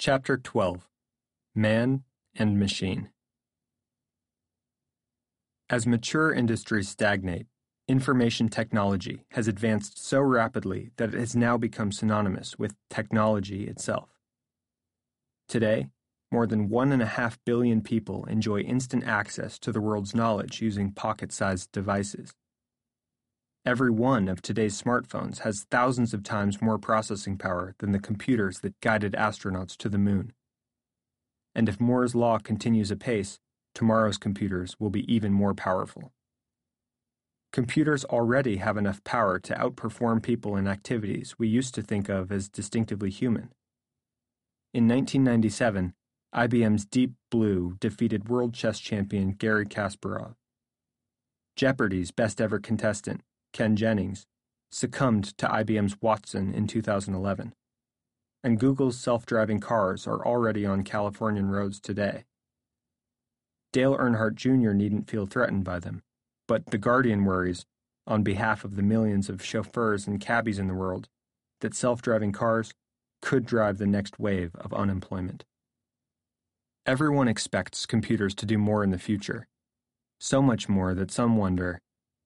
Chapter 12 Man and Machine As mature industries stagnate, information technology has advanced so rapidly that it has now become synonymous with technology itself. Today, more than one and a half billion people enjoy instant access to the world's knowledge using pocket sized devices. Every one of today's smartphones has thousands of times more processing power than the computers that guided astronauts to the moon. And if Moore's law continues apace, tomorrow's computers will be even more powerful. Computers already have enough power to outperform people in activities we used to think of as distinctively human. In 1997, IBM's Deep Blue defeated world chess champion Garry Kasparov. Jeopardy's best ever contestant, Ken Jennings, succumbed to IBM's Watson in 2011. And Google's self driving cars are already on Californian roads today. Dale Earnhardt Jr. needn't feel threatened by them, but The Guardian worries, on behalf of the millions of chauffeurs and cabbies in the world, that self driving cars could drive the next wave of unemployment. Everyone expects computers to do more in the future, so much more that some wonder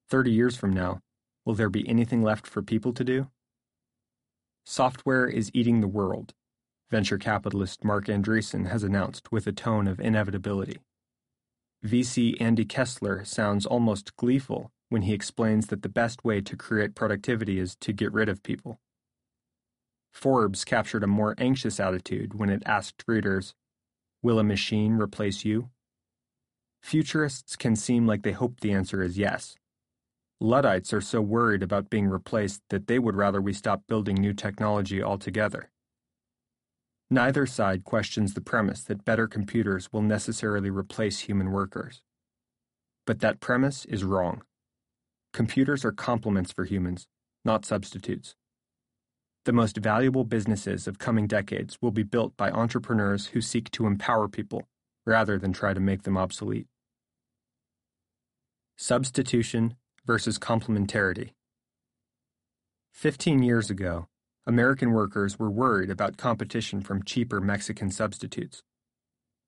30 years from now, Will there be anything left for people to do? Software is eating the world, venture capitalist Marc Andreessen has announced with a tone of inevitability. VC Andy Kessler sounds almost gleeful when he explains that the best way to create productivity is to get rid of people. Forbes captured a more anxious attitude when it asked readers, Will a machine replace you? Futurists can seem like they hope the answer is yes, Luddites are so worried about being replaced that they would rather we stop building new technology altogether. Neither side questions the premise that better computers will necessarily replace human workers. But that premise is wrong. Computers are complements for humans, not substitutes. The most valuable businesses of coming decades will be built by entrepreneurs who seek to empower people rather than try to make them obsolete. Substitution versus complementarity. Fifteen years ago, American workers were worried about competition from cheaper Mexican substitutes.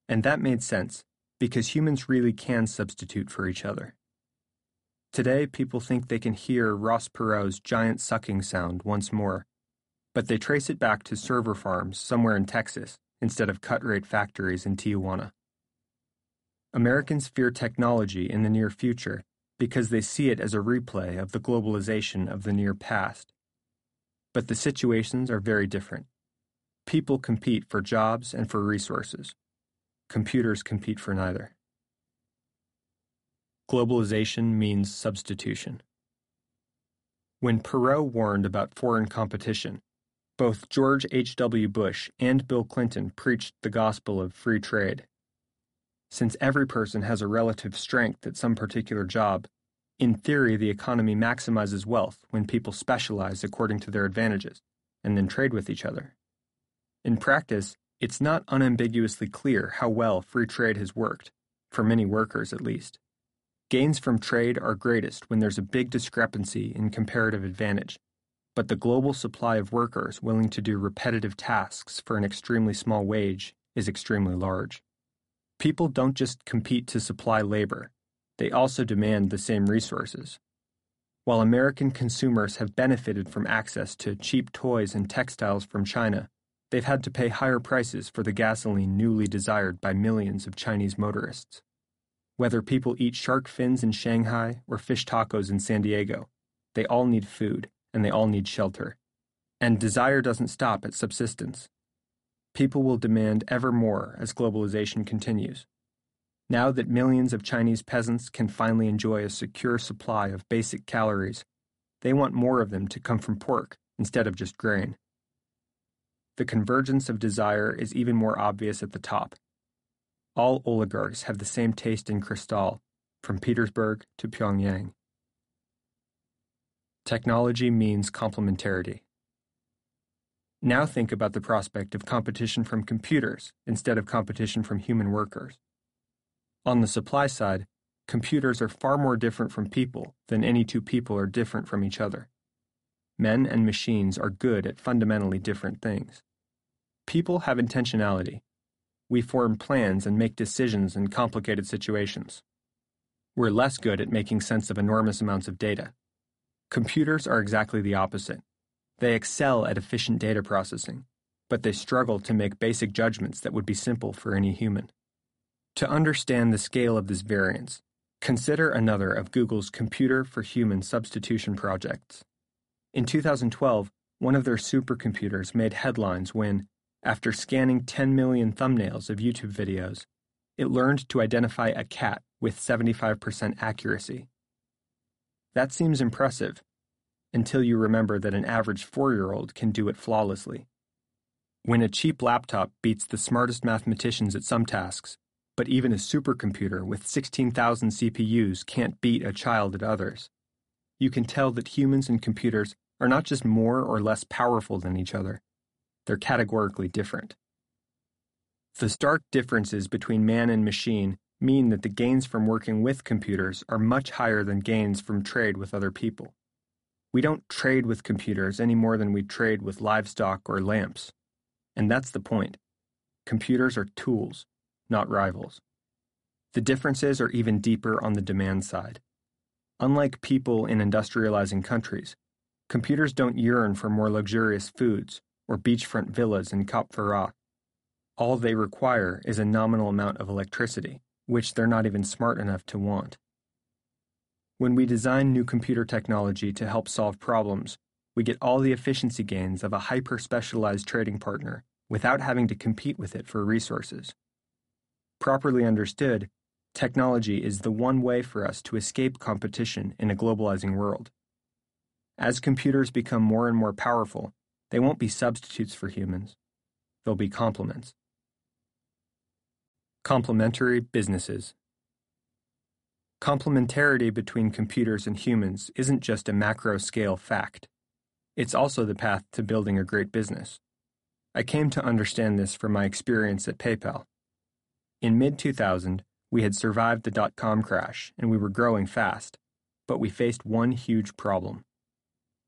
And that made sense, because humans really can substitute for each other. Today, people think they can hear Ross Perot's giant sucking sound once more, but they trace it back to server farms somewhere in Texas instead of cut rate factories in Tijuana. Americans fear technology in the near future because they see it as a replay of the globalization of the near past. But the situations are very different. People compete for jobs and for resources. Computers compete for neither. Globalization means substitution. When Perot warned about foreign competition, both George H.W. Bush and Bill Clinton preached the gospel of free trade. Since every person has a relative strength at some particular job, in theory the economy maximizes wealth when people specialize according to their advantages and then trade with each other. In practice, it's not unambiguously clear how well free trade has worked, for many workers at least. Gains from trade are greatest when there's a big discrepancy in comparative advantage, but the global supply of workers willing to do repetitive tasks for an extremely small wage is extremely large. People don't just compete to supply labor, they also demand the same resources. While American consumers have benefited from access to cheap toys and textiles from China, they've had to pay higher prices for the gasoline newly desired by millions of Chinese motorists. Whether people eat shark fins in Shanghai or fish tacos in San Diego, they all need food and they all need shelter. And desire doesn't stop at subsistence people will demand ever more as globalization continues. Now that millions of Chinese peasants can finally enjoy a secure supply of basic calories, they want more of them to come from pork instead of just grain. The convergence of desire is even more obvious at the top. All oligarchs have the same taste in Cristal, from Petersburg to Pyongyang. Technology means complementarity. Now think about the prospect of competition from computers instead of competition from human workers. On the supply side, computers are far more different from people than any two people are different from each other. Men and machines are good at fundamentally different things. People have intentionality. We form plans and make decisions in complicated situations. We're less good at making sense of enormous amounts of data. Computers are exactly the opposite. They excel at efficient data processing, but they struggle to make basic judgments that would be simple for any human. To understand the scale of this variance, consider another of Google's Computer for Human substitution projects. In 2012, one of their supercomputers made headlines when, after scanning 10 million thumbnails of YouTube videos, it learned to identify a cat with 75% accuracy. That seems impressive, until you remember that an average four year old can do it flawlessly. When a cheap laptop beats the smartest mathematicians at some tasks, but even a supercomputer with 16,000 CPUs can't beat a child at others, you can tell that humans and computers are not just more or less powerful than each other, they're categorically different. The stark differences between man and machine mean that the gains from working with computers are much higher than gains from trade with other people. We don't trade with computers any more than we trade with livestock or lamps. And that's the point. Computers are tools, not rivals. The differences are even deeper on the demand side. Unlike people in industrializing countries, computers don't yearn for more luxurious foods or beachfront villas in Cap Ferrat. All they require is a nominal amount of electricity, which they're not even smart enough to want. When we design new computer technology to help solve problems, we get all the efficiency gains of a hyper specialized trading partner without having to compete with it for resources. Properly understood, technology is the one way for us to escape competition in a globalizing world. As computers become more and more powerful, they won't be substitutes for humans, they'll be complements. Complementary businesses. Complementarity between computers and humans isn't just a macro scale fact. It's also the path to building a great business. I came to understand this from my experience at PayPal. In mid 2000, we had survived the dot com crash and we were growing fast, but we faced one huge problem.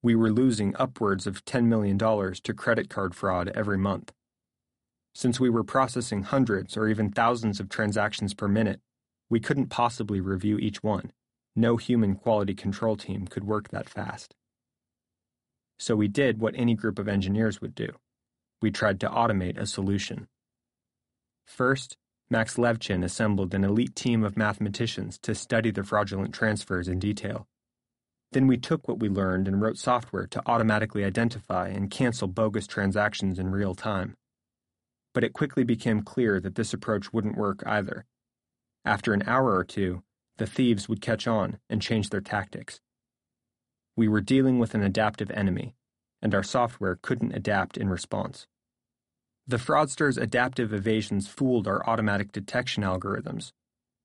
We were losing upwards of $10 million to credit card fraud every month. Since we were processing hundreds or even thousands of transactions per minute, we couldn't possibly review each one. No human quality control team could work that fast. So we did what any group of engineers would do. We tried to automate a solution. First, Max Levchin assembled an elite team of mathematicians to study the fraudulent transfers in detail. Then we took what we learned and wrote software to automatically identify and cancel bogus transactions in real time. But it quickly became clear that this approach wouldn't work either. After an hour or two, the thieves would catch on and change their tactics. We were dealing with an adaptive enemy, and our software couldn't adapt in response. The fraudsters' adaptive evasions fooled our automatic detection algorithms,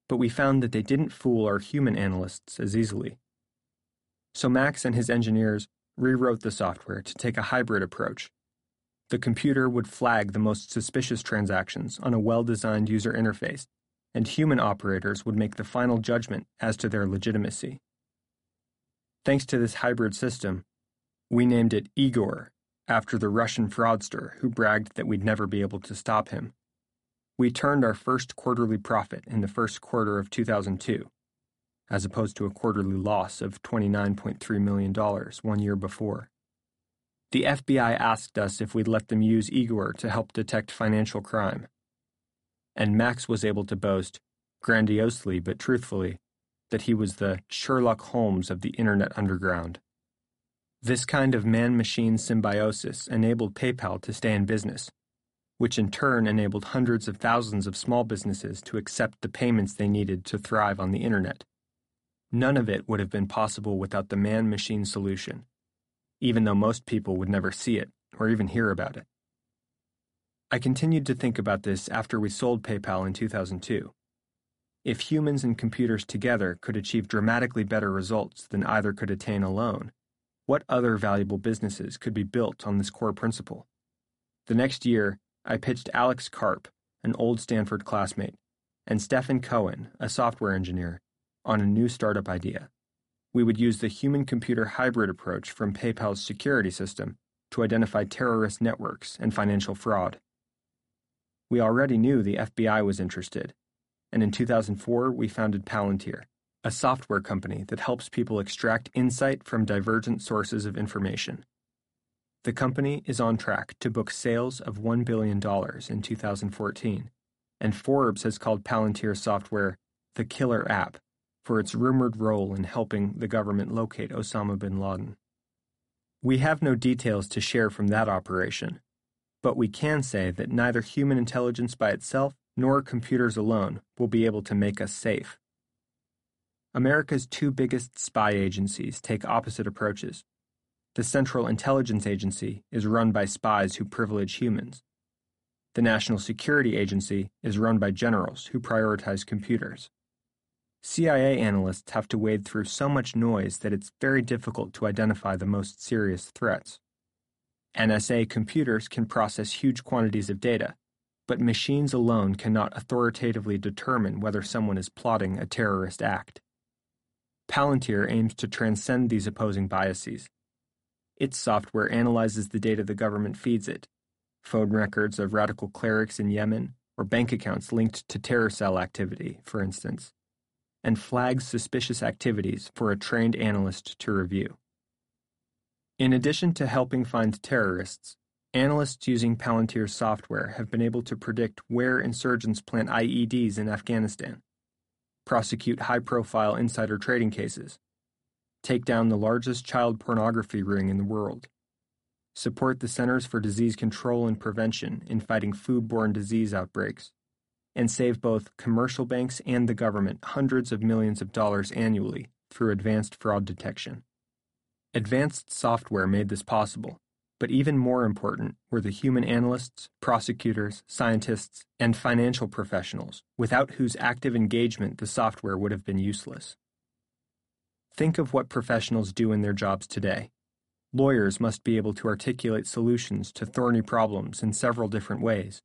but we found that they didn't fool our human analysts as easily. So Max and his engineers rewrote the software to take a hybrid approach. The computer would flag the most suspicious transactions on a well designed user interface, and human operators would make the final judgment as to their legitimacy. Thanks to this hybrid system, we named it Igor after the Russian fraudster who bragged that we'd never be able to stop him. We turned our first quarterly profit in the first quarter of 2002 as opposed to a quarterly loss of $29.3 million one year before. The FBI asked us if we'd let them use Igor to help detect financial crime. And Max was able to boast, grandiosely but truthfully, that he was the Sherlock Holmes of the Internet Underground. This kind of man machine symbiosis enabled PayPal to stay in business, which in turn enabled hundreds of thousands of small businesses to accept the payments they needed to thrive on the Internet. None of it would have been possible without the man machine solution, even though most people would never see it or even hear about it. I continued to think about this after we sold PayPal in 2002. If humans and computers together could achieve dramatically better results than either could attain alone, what other valuable businesses could be built on this core principle? The next year, I pitched Alex Karp, an old Stanford classmate, and Stephen Cohen, a software engineer, on a new startup idea. We would use the human computer hybrid approach from PayPal's security system to identify terrorist networks and financial fraud. We already knew the FBI was interested, and in 2004 we founded Palantir, a software company that helps people extract insight from divergent sources of information. The company is on track to book sales of $1 billion in 2014, and Forbes has called Palantir software the killer app for its rumored role in helping the government locate Osama bin Laden. We have no details to share from that operation, but we can say that neither human intelligence by itself nor computers alone will be able to make us safe. America's two biggest spy agencies take opposite approaches. The Central Intelligence Agency is run by spies who privilege humans. The National Security Agency is run by generals who prioritize computers. CIA analysts have to wade through so much noise that it's very difficult to identify the most serious threats. NSA computers can process huge quantities of data, but machines alone cannot authoritatively determine whether someone is plotting a terrorist act. Palantir aims to transcend these opposing biases its software analyzes the data the government feeds it phone records of radical clerics in Yemen, or bank accounts linked to terror cell activity, for instance, and flags suspicious activities for a trained analyst to review. In addition to helping find terrorists, analysts using Palantir software have been able to predict where insurgents plant IEDs in Afghanistan, prosecute high profile insider trading cases, take down the largest child pornography ring in the world, support the Centers for Disease Control and Prevention in fighting foodborne disease outbreaks, and save both commercial banks and the government hundreds of millions of dollars annually through advanced fraud detection. Advanced software made this possible, but even more important were the human analysts, prosecutors, scientists, and financial professionals, without whose active engagement the software would have been useless. Think of what professionals do in their jobs today. Lawyers must be able to articulate solutions to thorny problems in several different ways.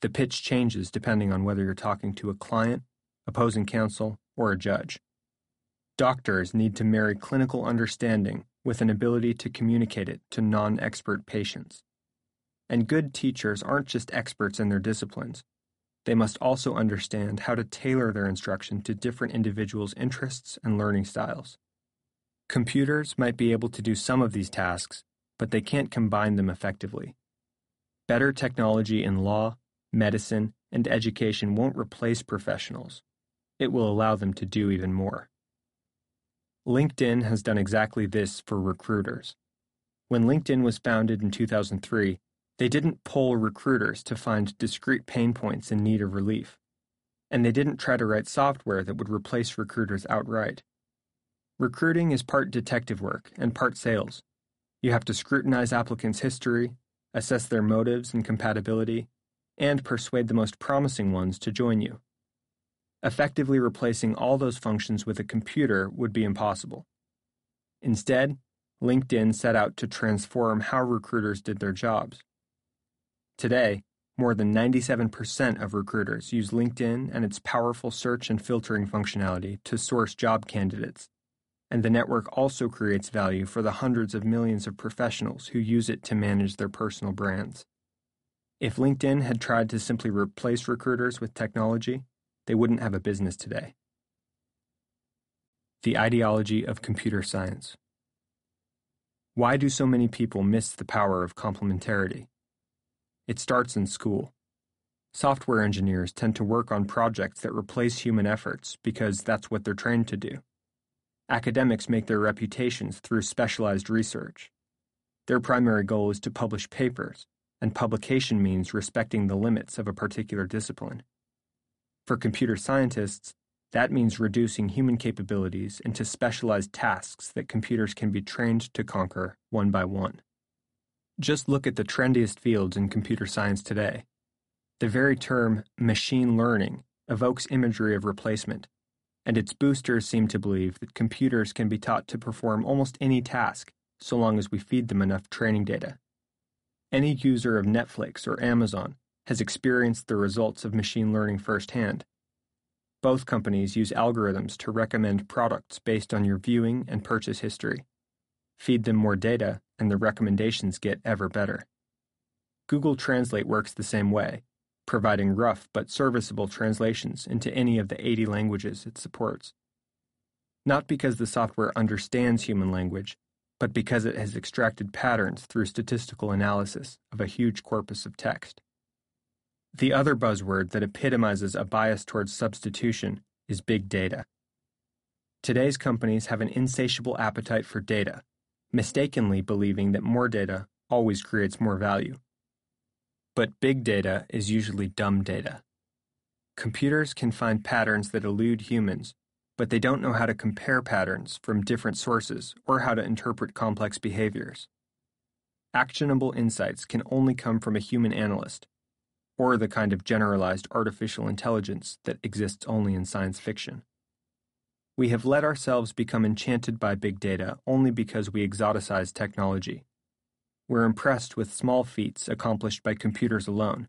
The pitch changes depending on whether you're talking to a client, opposing counsel, or a judge. Doctors need to marry clinical understanding with an ability to communicate it to non expert patients. And good teachers aren't just experts in their disciplines. They must also understand how to tailor their instruction to different individuals' interests and learning styles. Computers might be able to do some of these tasks, but they can't combine them effectively. Better technology in law, medicine, and education won't replace professionals. It will allow them to do even more. LinkedIn has done exactly this for recruiters. When LinkedIn was founded in 2003, they didn't poll recruiters to find discrete pain points in need of relief. And they didn't try to write software that would replace recruiters outright. Recruiting is part detective work and part sales. You have to scrutinize applicants' history, assess their motives and compatibility, and persuade the most promising ones to join you. Effectively replacing all those functions with a computer would be impossible. Instead, LinkedIn set out to transform how recruiters did their jobs. Today, more than 97% of recruiters use LinkedIn and its powerful search and filtering functionality to source job candidates. And the network also creates value for the hundreds of millions of professionals who use it to manage their personal brands. If LinkedIn had tried to simply replace recruiters with technology, they wouldn't have a business today. The ideology of computer science. Why do so many people miss the power of complementarity? It starts in school. Software engineers tend to work on projects that replace human efforts because that's what they're trained to do. Academics make their reputations through specialized research. Their primary goal is to publish papers, and publication means respecting the limits of a particular discipline. For computer scientists, that means reducing human capabilities into specialized tasks that computers can be trained to conquer one by one. Just look at the trendiest fields in computer science today. The very term machine learning evokes imagery of replacement, and its boosters seem to believe that computers can be taught to perform almost any task so long as we feed them enough training data. Any user of Netflix or Amazon has experienced the results of machine learning firsthand. Both companies use algorithms to recommend products based on your viewing and purchase history. Feed them more data, and the recommendations get ever better. Google Translate works the same way, providing rough but serviceable translations into any of the 80 languages it supports. Not because the software understands human language, but because it has extracted patterns through statistical analysis of a huge corpus of text. The other buzzword that epitomizes a bias towards substitution is big data. Today's companies have an insatiable appetite for data, mistakenly believing that more data always creates more value. But big data is usually dumb data. Computers can find patterns that elude humans, but they don't know how to compare patterns from different sources or how to interpret complex behaviors. Actionable insights can only come from a human analyst, or the kind of generalized artificial intelligence that exists only in science fiction. We have let ourselves become enchanted by big data only because we exoticize technology. We're impressed with small feats accomplished by computers alone,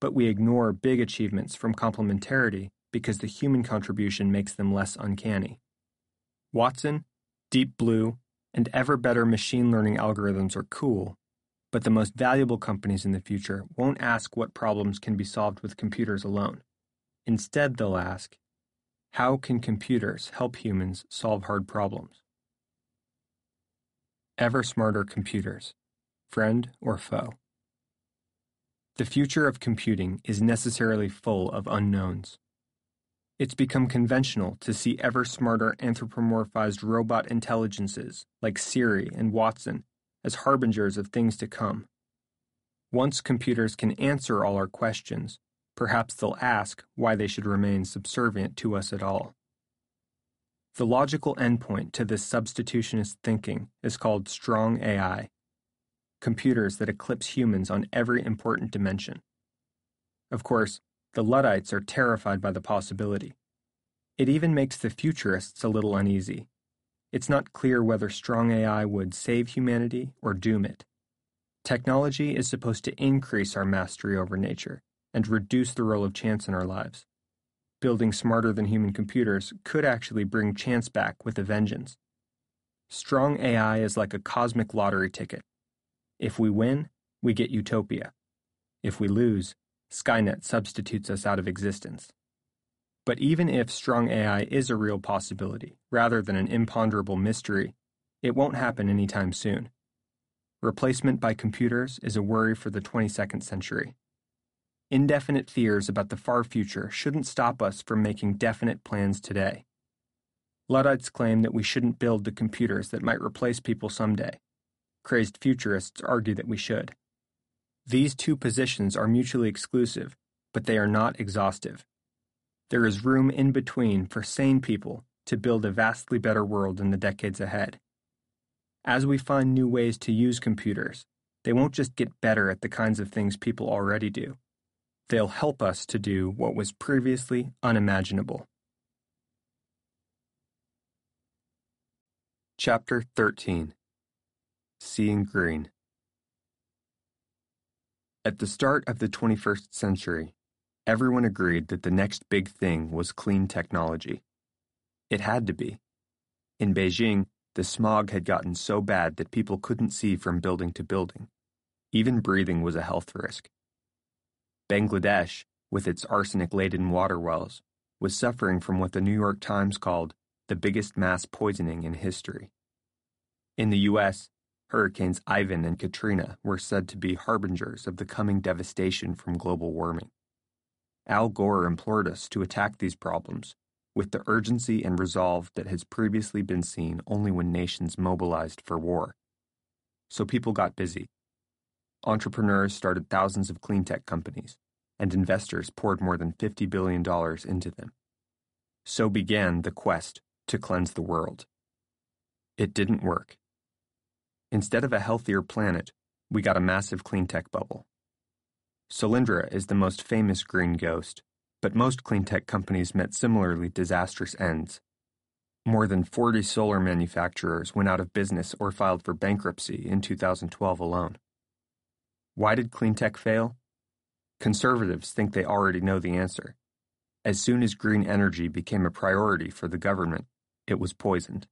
but we ignore big achievements from complementarity because the human contribution makes them less uncanny. Watson, Deep Blue, and ever better machine learning algorithms are cool, but the most valuable companies in the future won't ask what problems can be solved with computers alone. Instead, they'll ask, how can computers help humans solve hard problems? Ever smarter computers, friend or foe? The future of computing is necessarily full of unknowns. It's become conventional to see ever smarter anthropomorphized robot intelligences like Siri and Watson as harbingers of things to come. Once computers can answer all our questions, perhaps they'll ask why they should remain subservient to us at all. The logical endpoint to this substitutionist thinking is called strong AI, computers that eclipse humans on every important dimension. Of course, the Luddites are terrified by the possibility. It even makes the futurists a little uneasy. It's not clear whether strong AI would save humanity or doom it. Technology is supposed to increase our mastery over nature and reduce the role of chance in our lives. Building smarter than human computers could actually bring chance back with a vengeance. Strong AI is like a cosmic lottery ticket. If we win, we get utopia. If we lose, Skynet substitutes us out of existence. But even if strong AI is a real possibility, rather than an imponderable mystery, it won't happen anytime soon. Replacement by computers is a worry for the 22nd century. Indefinite fears about the far future shouldn't stop us from making definite plans today. Luddites claim that we shouldn't build the computers that might replace people someday. Crazed futurists argue that we should. These two positions are mutually exclusive, but they are not exhaustive. There is room in between for sane people to build a vastly better world in the decades ahead. As we find new ways to use computers, they won't just get better at the kinds of things people already do. They'll help us to do what was previously unimaginable. Chapter 13 Seeing Green At the start of the 21st century, Everyone agreed that the next big thing was clean technology. It had to be. In Beijing, the smog had gotten so bad that people couldn't see from building to building. Even breathing was a health risk. Bangladesh, with its arsenic laden water wells, was suffering from what the New York Times called the biggest mass poisoning in history. In the U.S., Hurricanes Ivan and Katrina were said to be harbingers of the coming devastation from global warming. Al Gore implored us to attack these problems with the urgency and resolve that has previously been seen only when nations mobilized for war. So people got busy. Entrepreneurs started thousands of clean tech companies, and investors poured more than $50 billion into them. So began the quest to cleanse the world. It didn't work. Instead of a healthier planet, we got a massive clean tech bubble. Solyndra is the most famous green ghost, but most cleantech companies met similarly disastrous ends. More than 40 solar manufacturers went out of business or filed for bankruptcy in 2012 alone. Why did cleantech fail? Conservatives think they already know the answer. As soon as green energy became a priority for the government, it was poisoned.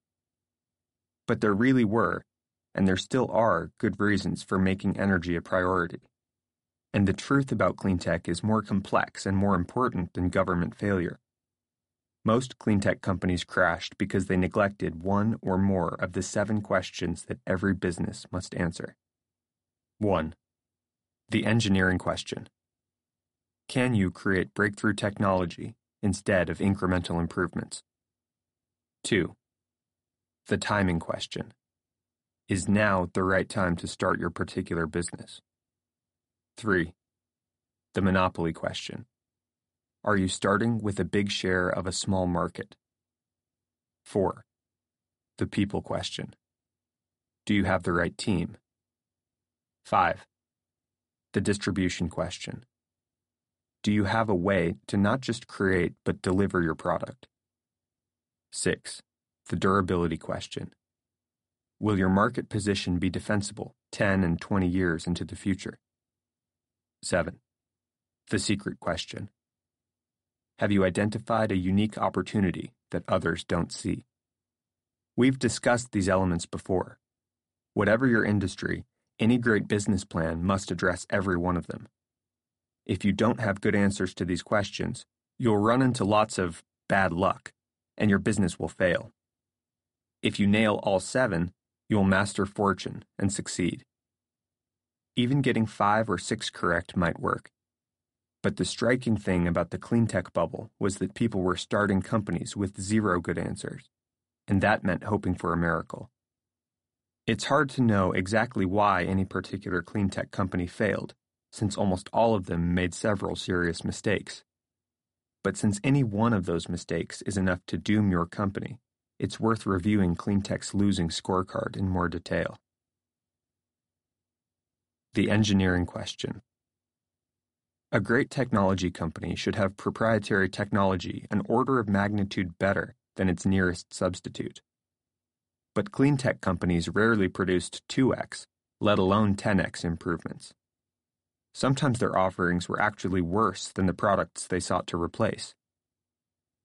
But there really were, and there still are, good reasons for making energy a priority. And the truth about cleantech is more complex and more important than government failure. Most cleantech companies crashed because they neglected one or more of the seven questions that every business must answer. 1. The engineering question Can you create breakthrough technology instead of incremental improvements? 2. The timing question Is now the right time to start your particular business? 3. The monopoly question are you starting with a big share of a small market? 4. The people question. Do you have the right team? 5. The distribution question. Do you have a way to not just create but deliver your product? 6. The durability question. Will your market position be defensible 10 and 20 years into the future? 7. The secret question. Have you identified a unique opportunity that others don't see? We've discussed these elements before. Whatever your industry, any great business plan must address every one of them. If you don't have good answers to these questions, you'll run into lots of bad luck, and your business will fail. If you nail all seven, you'll master fortune and succeed. Even getting five or six correct might work. But the striking thing about the cleantech bubble was that people were starting companies with zero good answers, and that meant hoping for a miracle. It's hard to know exactly why any particular cleantech company failed, since almost all of them made several serious mistakes. But since any one of those mistakes is enough to doom your company, it's worth reviewing cleantech's losing scorecard in more detail. The engineering question. A great technology company should have proprietary technology an order of magnitude better than its nearest substitute. But clean tech companies rarely produced 2x, let alone 10x improvements. Sometimes their offerings were actually worse than the products they sought to replace.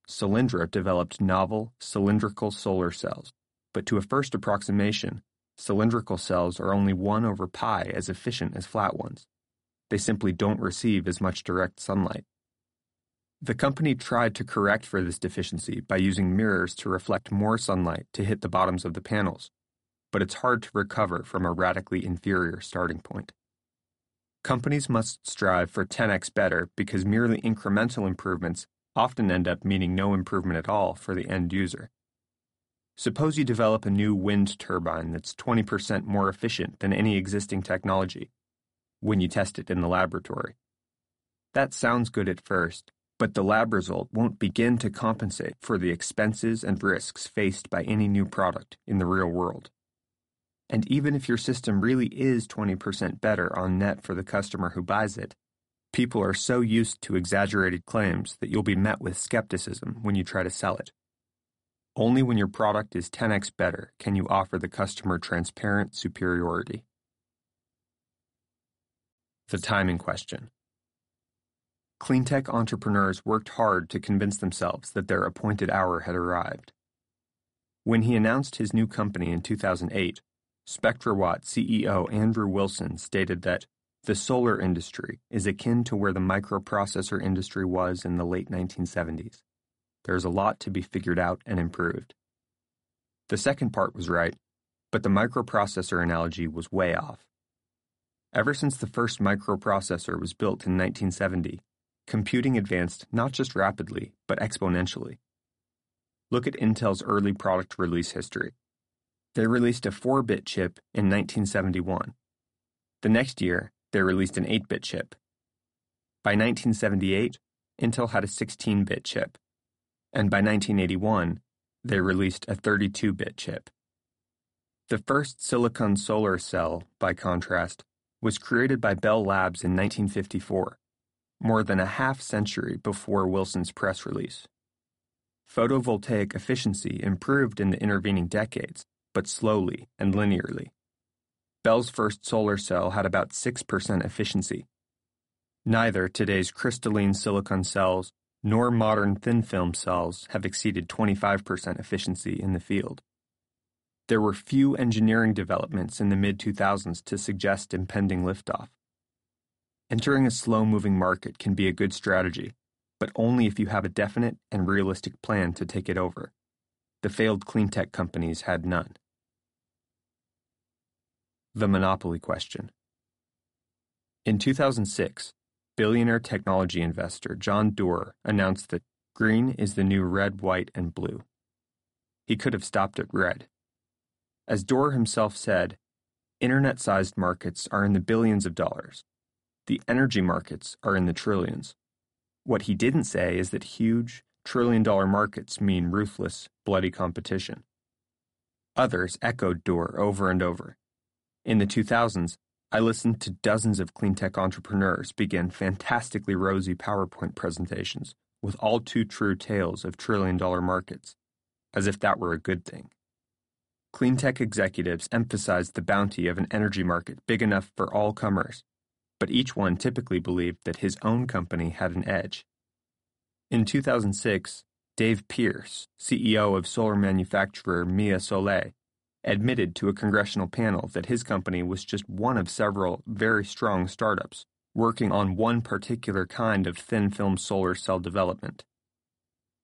Solyndra developed novel cylindrical solar cells, but to a first approximation, cylindrical cells are only 1 over pi as efficient as flat ones they simply don't receive as much direct sunlight. The company tried to correct for this deficiency by using mirrors to reflect more sunlight to hit the bottoms of the panels, but it's hard to recover from a radically inferior starting point. Companies must strive for 10x better because merely incremental improvements often end up meaning no improvement at all for the end user. Suppose you develop a new wind turbine that's 20% more efficient than any existing technology when you test it in the laboratory. That sounds good at first, but the lab result won't begin to compensate for the expenses and risks faced by any new product in the real world. And even if your system really is 20% better on net for the customer who buys it, people are so used to exaggerated claims that you'll be met with skepticism when you try to sell it. Only when your product is 10x better can you offer the customer transparent superiority. The timing question. Cleantech entrepreneurs worked hard to convince themselves that their appointed hour had arrived. When he announced his new company in 2008, SpectraWatt CEO Andrew Wilson stated that the solar industry is akin to where the microprocessor industry was in the late 1970s. There's a lot to be figured out and improved. The second part was right, but the microprocessor analogy was way off. Ever since the first microprocessor was built in 1970, computing advanced not just rapidly, but exponentially. Look at Intel's early product release history. They released a 4 bit chip in 1971. The next year, they released an 8 bit chip. By 1978, Intel had a 16 bit chip. And by 1981, they released a 32 bit chip. The first silicon solar cell, by contrast, was created by Bell Labs in 1954, more than a half century before Wilson's press release. Photovoltaic efficiency improved in the intervening decades, but slowly and linearly. Bell's first solar cell had about 6% efficiency. Neither today's crystalline silicon cells nor modern thin film cells have exceeded 25% efficiency in the field. There were few engineering developments in the mid 2000s to suggest impending liftoff. Entering a slow moving market can be a good strategy, but only if you have a definite and realistic plan to take it over. The failed cleantech companies had none. The Monopoly Question In 2006, billionaire technology investor John Doerr announced that green is the new red, white, and blue. He could have stopped at red. As Doerr himself said, internet sized markets are in the billions of dollars. The energy markets are in the trillions. What he didn't say is that huge, trillion dollar markets mean ruthless, bloody competition. Others echoed Doerr over and over. In the 2000s, I listened to dozens of cleantech entrepreneurs begin fantastically rosy PowerPoint presentations with all too true tales of trillion dollar markets, as if that were a good thing. Cleantech executives emphasized the bounty of an energy market big enough for all comers, but each one typically believed that his own company had an edge. In 2006, Dave Pearce, CEO of solar manufacturer MiaSolé, admitted to a congressional panel that his company was just one of several very strong startups working on one particular kind of thin film solar cell development.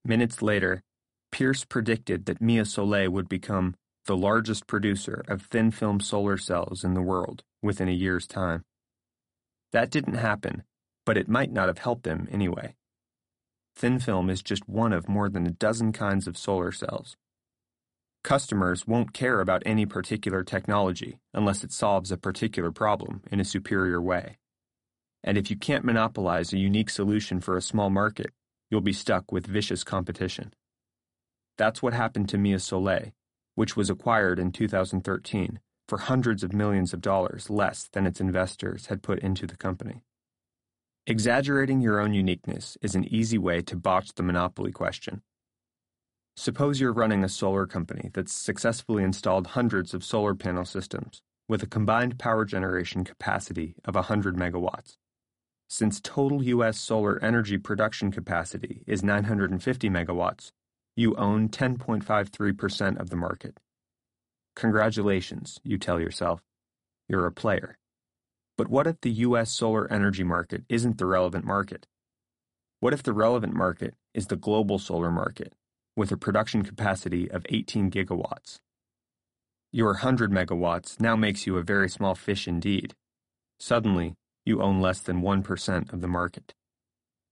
Minutes later, Pearce predicted that MiaSolé would become the largest producer of thin film solar cells in the world within a year's time. That didn't happen, but it might not have helped him anyway. Thin film is just one of more than a dozen kinds of solar cells. Customers won't care about any particular technology unless it solves a particular problem in a superior way. And if you can't monopolize a unique solution for a small market, you'll be stuck with vicious competition. That's what happened to MiaSolé, which was acquired in 2013 for hundreds of millions of dollars less than its investors had put into the company. Exaggerating your own uniqueness is an easy way to botch the monopoly question. Suppose you're running a solar company that's successfully installed hundreds of solar panel systems with a combined power generation capacity of 100 megawatts. Since total U.S. solar energy production capacity is 950 megawatts, you own 10.53% of the market. Congratulations, you tell yourself. You're a player. But what if the U.S. solar energy market isn't the relevant market? What if the relevant market is the global solar market? With a production capacity of 18 gigawatts. Your 100 megawatts now makes you a very small fish indeed. Suddenly, you own less than 1% of the market.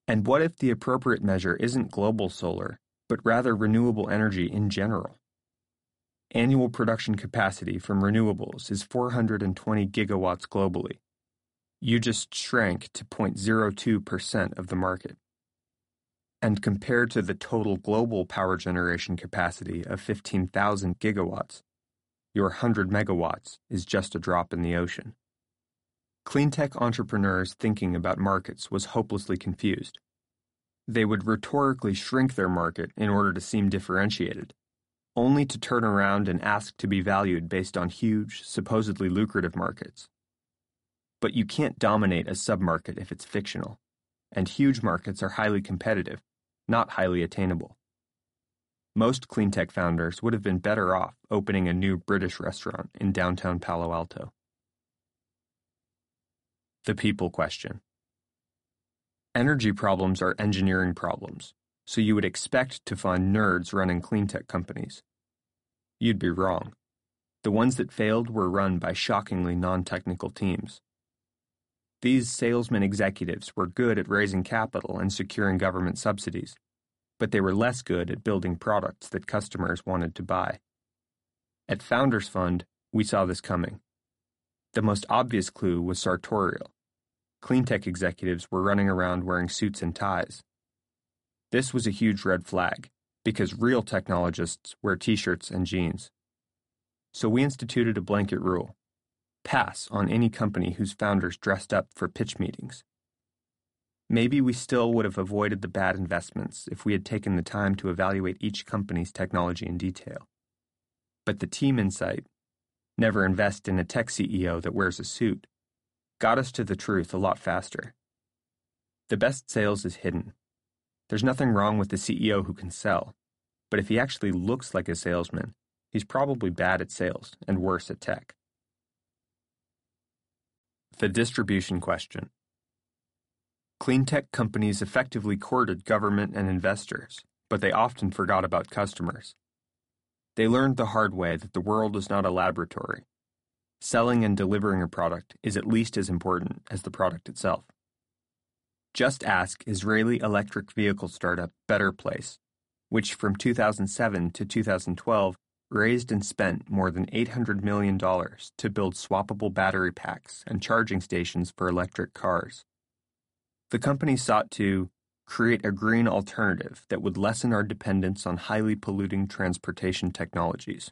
And what if the appropriate measure isn't global solar, but rather renewable energy in general? Annual production capacity from renewables is 420 gigawatts globally. You just shrank to 0.02% of the market and compared to the total global power generation capacity of 15,000 gigawatts, your 100 megawatts is just a drop in the ocean. Cleantech entrepreneurs thinking about markets was hopelessly confused. They would rhetorically shrink their market in order to seem differentiated, only to turn around and ask to be valued based on huge, supposedly lucrative markets. But you can't dominate a submarket if it's fictional, and huge markets are highly competitive not highly attainable. Most cleantech founders would have been better off opening a new British restaurant in downtown Palo Alto. The people question. Energy problems are engineering problems, so you would expect to find nerds running cleantech companies. You'd be wrong. The ones that failed were run by shockingly non technical teams. These salesman executives were good at raising capital and securing government subsidies, but they were less good at building products that customers wanted to buy. At Founders Fund, we saw this coming. The most obvious clue was sartorial. Cleantech executives were running around wearing suits and ties. This was a huge red flag, because real technologists wear t shirts and jeans. So we instituted a blanket rule pass on any company whose founders dressed up for pitch meetings. Maybe we still would have avoided the bad investments if we had taken the time to evaluate each company's technology in detail. But the team insight, never invest in a tech CEO that wears a suit, got us to the truth a lot faster. The best sales is hidden. There's nothing wrong with the CEO who can sell, but if he actually looks like a salesman, he's probably bad at sales and worse at tech. The distribution question. Cleantech companies effectively courted government and investors, but they often forgot about customers. They learned the hard way that the world is not a laboratory. Selling and delivering a product is at least as important as the product itself. Just ask Israeli electric vehicle startup Better Place, which from 2007 to 2012 raised and spent more than $800 million to build swappable battery packs and charging stations for electric cars. The company sought to create a green alternative that would lessen our dependence on highly polluting transportation technologies.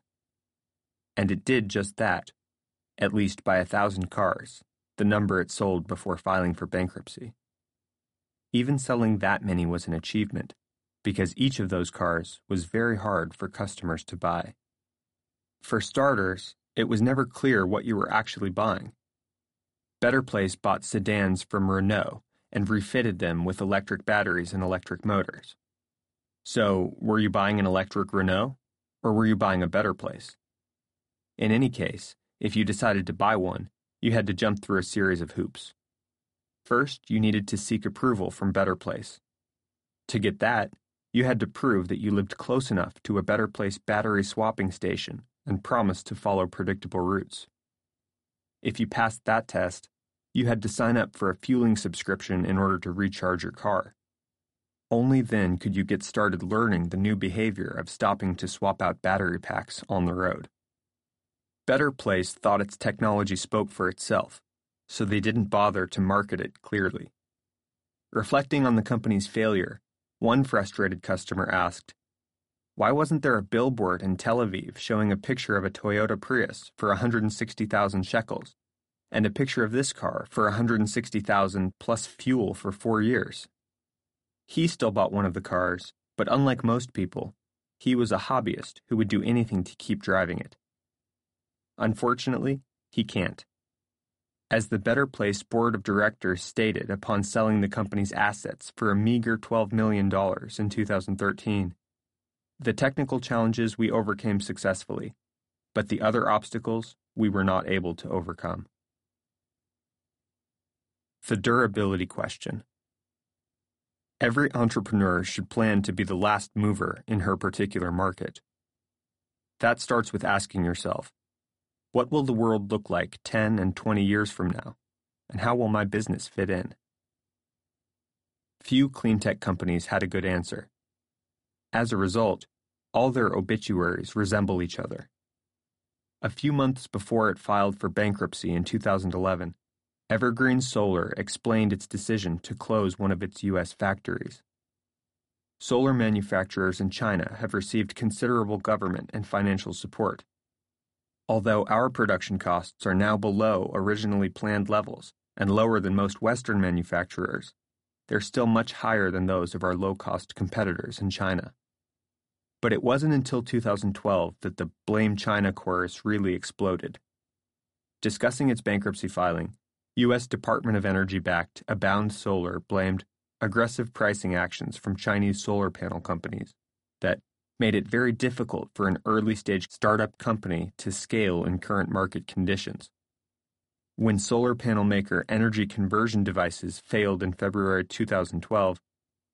And it did just that, at least by a thousand cars, the number it sold before filing for bankruptcy. Even selling that many was an achievement, because each of those cars was very hard for customers to buy. For starters, it was never clear what you were actually buying. Better Place bought sedans from Renault and refitted them with electric batteries and electric motors. So, were you buying an electric Renault, or were you buying a Better Place? In any case, if you decided to buy one, you had to jump through a series of hoops. First, you needed to seek approval from Better Place. To get that, you had to prove that you lived close enough to a Better Place battery swapping station and promised to follow predictable routes. If you passed that test, you had to sign up for a fueling subscription in order to recharge your car. Only then could you get started learning the new behavior of stopping to swap out battery packs on the road. Better Place thought its technology spoke for itself so they didn't bother to market it clearly. Reflecting on the company's failure, one frustrated customer asked, Why wasn't there a billboard in Tel Aviv showing a picture of a Toyota Prius for 160,000 shekels and a picture of this car for 160,000 plus fuel for 4 years? He still bought one of the cars, but unlike most people, he was a hobbyist who would do anything to keep driving it. Unfortunately, he can't. As the Better Place board of directors stated upon selling the company's assets for a meager $12 million in 2013, the technical challenges we overcame successfully, but the other obstacles we were not able to overcome. The durability question. Every entrepreneur should plan to be the last mover in her particular market. That starts with asking yourself what will the world look like 10 and 20 years from now? And how will my business fit in? Few cleantech companies had a good answer. As a result, all their obituaries resemble each other. A few months before it filed for bankruptcy in 2011, Evergreen Solar explained its decision to close one of its U.S. factories. Solar manufacturers in China have received considerable government and financial support, Although our production costs are now below originally planned levels and lower than most Western manufacturers, they're still much higher than those of our low cost competitors in China. But it wasn't until 2012 that the Blame China chorus really exploded. Discussing its bankruptcy filing, U.S. Department of Energy backed Abound Solar blamed aggressive pricing actions from Chinese solar panel companies that made it very difficult for an early stage startup company to scale in current market conditions. When solar panel maker Energy Conversion Devices failed in February 2012,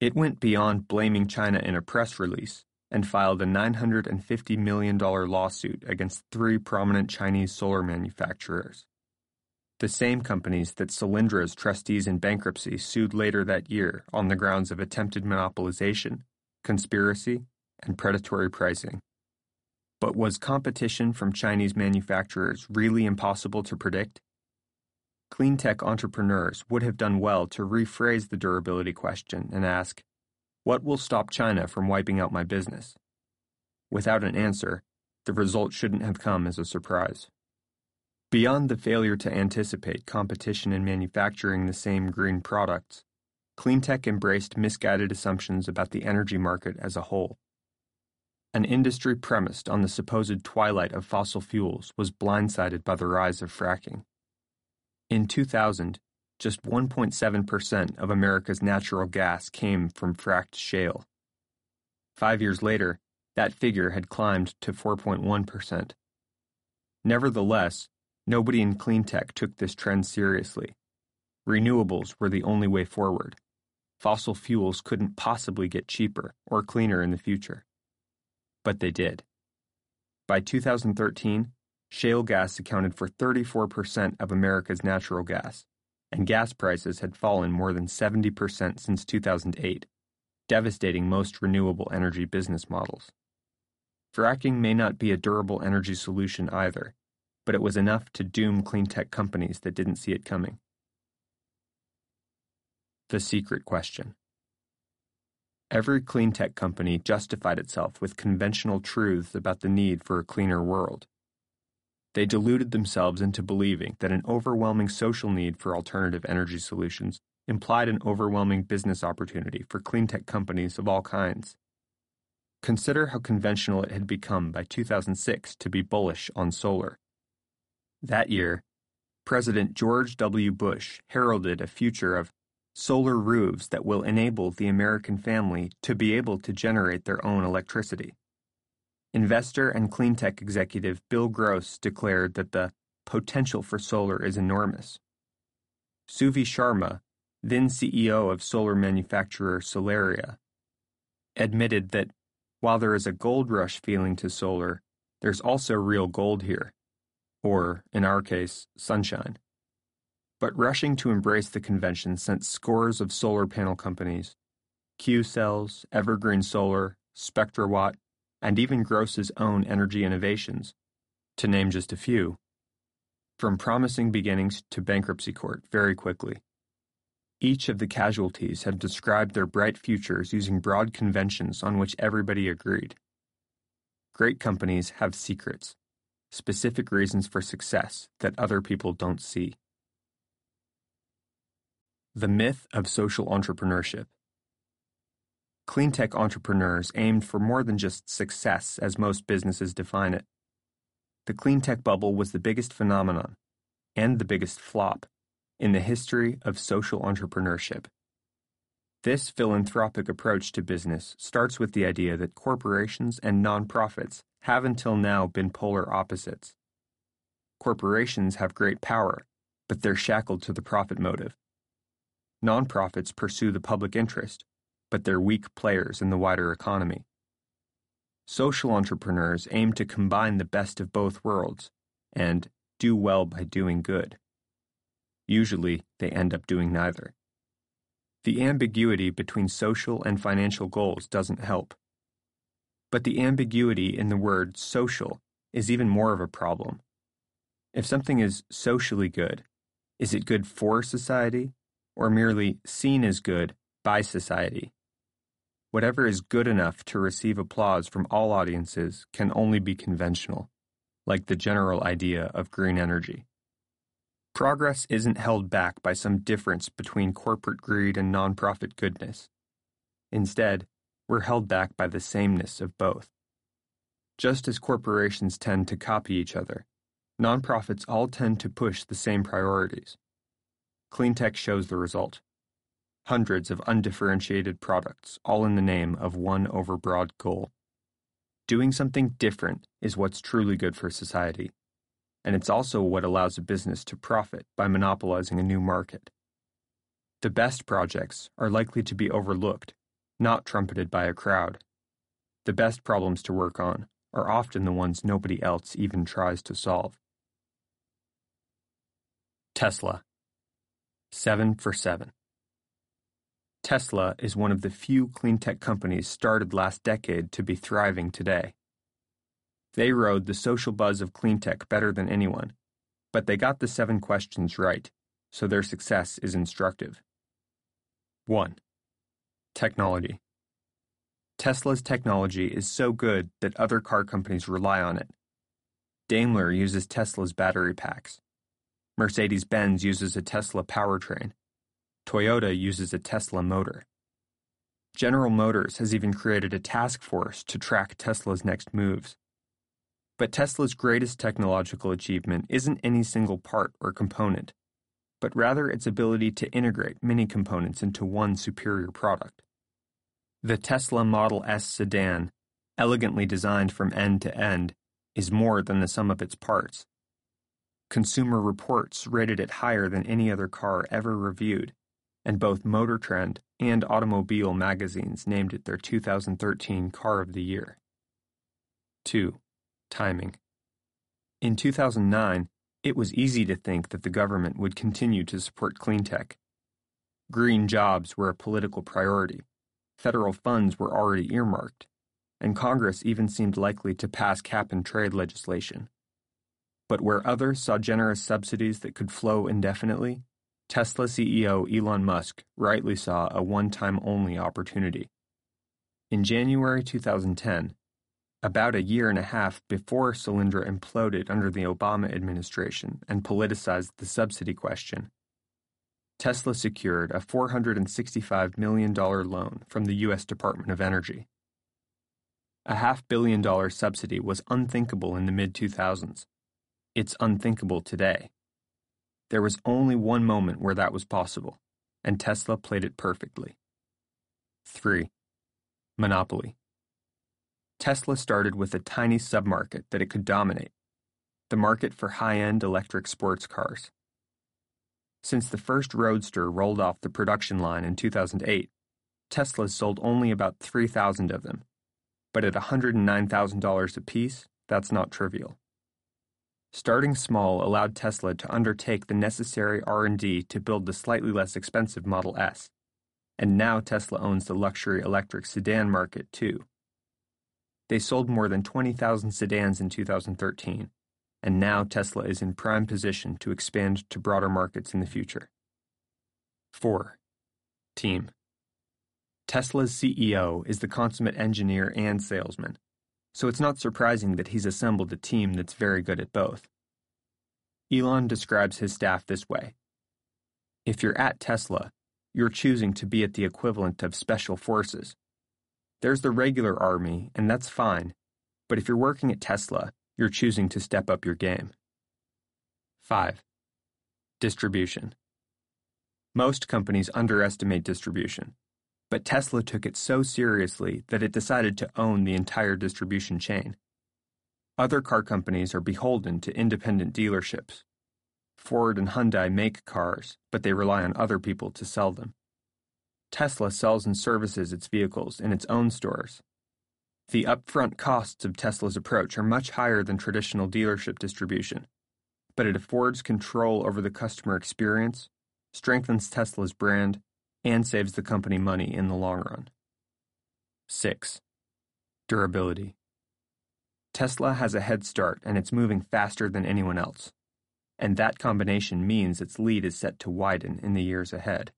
it went beyond blaming China in a press release and filed a $950 million lawsuit against three prominent Chinese solar manufacturers. The same companies that Solyndra's trustees in bankruptcy sued later that year on the grounds of attempted monopolization, conspiracy, and predatory pricing. But was competition from Chinese manufacturers really impossible to predict? Cleantech entrepreneurs would have done well to rephrase the durability question and ask, What will stop China from wiping out my business? Without an answer, the result shouldn't have come as a surprise. Beyond the failure to anticipate competition in manufacturing the same green products, Cleantech embraced misguided assumptions about the energy market as a whole. An industry premised on the supposed twilight of fossil fuels was blindsided by the rise of fracking. In 2000, just 1.7% of America's natural gas came from fracked shale. Five years later, that figure had climbed to 4.1%. Nevertheless, nobody in cleantech took this trend seriously. Renewables were the only way forward, fossil fuels couldn't possibly get cheaper or cleaner in the future. But they did. By 2013, shale gas accounted for 34% of America's natural gas, and gas prices had fallen more than 70% since 2008, devastating most renewable energy business models. Fracking may not be a durable energy solution either, but it was enough to doom clean tech companies that didn't see it coming. The secret question. Every clean tech company justified itself with conventional truths about the need for a cleaner world. They deluded themselves into believing that an overwhelming social need for alternative energy solutions implied an overwhelming business opportunity for clean tech companies of all kinds. Consider how conventional it had become by 2006 to be bullish on solar. That year, President George W. Bush heralded a future of solar roofs that will enable the American family to be able to generate their own electricity. Investor and cleantech executive Bill Gross declared that the potential for solar is enormous. Suvi Sharma, then CEO of solar manufacturer Solaria, admitted that while there is a gold rush feeling to solar, there's also real gold here. Or, in our case, sunshine. But rushing to embrace the convention sent scores of solar panel companies, Q Cells, Evergreen Solar, SpectraWatt, and even Gross's own energy innovations, to name just a few, from promising beginnings to bankruptcy court very quickly. Each of the casualties had described their bright futures using broad conventions on which everybody agreed. Great companies have secrets, specific reasons for success that other people don't see. The Myth of Social Entrepreneurship. Cleantech entrepreneurs aimed for more than just success as most businesses define it. The cleantech bubble was the biggest phenomenon, and the biggest flop, in the history of social entrepreneurship. This philanthropic approach to business starts with the idea that corporations and nonprofits have until now been polar opposites. Corporations have great power, but they're shackled to the profit motive. Nonprofits pursue the public interest, but they're weak players in the wider economy. Social entrepreneurs aim to combine the best of both worlds and do well by doing good. Usually, they end up doing neither. The ambiguity between social and financial goals doesn't help. But the ambiguity in the word social is even more of a problem. If something is socially good, is it good for society or merely seen as good by society. Whatever is good enough to receive applause from all audiences can only be conventional, like the general idea of green energy. Progress isn't held back by some difference between corporate greed and nonprofit goodness. Instead, we're held back by the sameness of both. Just as corporations tend to copy each other, nonprofits all tend to push the same priorities. Cleantech shows the result. Hundreds of undifferentiated products, all in the name of one overbroad goal. Doing something different is what's truly good for society, and it's also what allows a business to profit by monopolizing a new market. The best projects are likely to be overlooked, not trumpeted by a crowd. The best problems to work on are often the ones nobody else even tries to solve. Tesla 7 for 7. Tesla is one of the few clean tech companies started last decade to be thriving today. They rode the social buzz of clean tech better than anyone, but they got the seven questions right, so their success is instructive. 1. Technology. Tesla's technology is so good that other car companies rely on it. Daimler uses Tesla's battery packs. Mercedes Benz uses a Tesla powertrain. Toyota uses a Tesla motor. General Motors has even created a task force to track Tesla's next moves. But Tesla's greatest technological achievement isn't any single part or component, but rather its ability to integrate many components into one superior product. The Tesla Model S sedan, elegantly designed from end to end, is more than the sum of its parts. Consumer Reports rated it higher than any other car ever reviewed, and both Motor Trend and Automobile magazines named it their 2013 Car of the Year. 2. Timing. In 2009, it was easy to think that the government would continue to support clean tech. Green jobs were a political priority, federal funds were already earmarked, and Congress even seemed likely to pass cap and trade legislation. But where others saw generous subsidies that could flow indefinitely, Tesla CEO Elon Musk rightly saw a one time only opportunity. In January 2010, about a year and a half before Solyndra imploded under the Obama administration and politicized the subsidy question, Tesla secured a $465 million loan from the U.S. Department of Energy. A half billion dollar subsidy was unthinkable in the mid 2000s. It's unthinkable today. There was only one moment where that was possible, and Tesla played it perfectly. 3. Monopoly. Tesla started with a tiny submarket that it could dominate the market for high end electric sports cars. Since the first Roadster rolled off the production line in 2008, Tesla sold only about 3,000 of them but at $109,000 apiece, that's not trivial. Starting small allowed Tesla to undertake the necessary R&D to build the slightly less expensive Model S. And now Tesla owns the luxury electric sedan market too. They sold more than 20,000 sedans in 2013, and now Tesla is in prime position to expand to broader markets in the future. 4. Team Tesla's CEO is the consummate engineer and salesman, so it's not surprising that he's assembled a team that's very good at both. Elon describes his staff this way If you're at Tesla, you're choosing to be at the equivalent of special forces. There's the regular army, and that's fine, but if you're working at Tesla, you're choosing to step up your game. 5. Distribution. Most companies underestimate distribution. But Tesla took it so seriously that it decided to own the entire distribution chain. Other car companies are beholden to independent dealerships. Ford and Hyundai make cars, but they rely on other people to sell them. Tesla sells and services its vehicles in its own stores. The upfront costs of Tesla's approach are much higher than traditional dealership distribution, but it affords control over the customer experience, strengthens Tesla's brand, and saves the company money in the long run. 6. Durability. Tesla has a head start and it's moving faster than anyone else. And that combination means its lead is set to widen in the years ahead.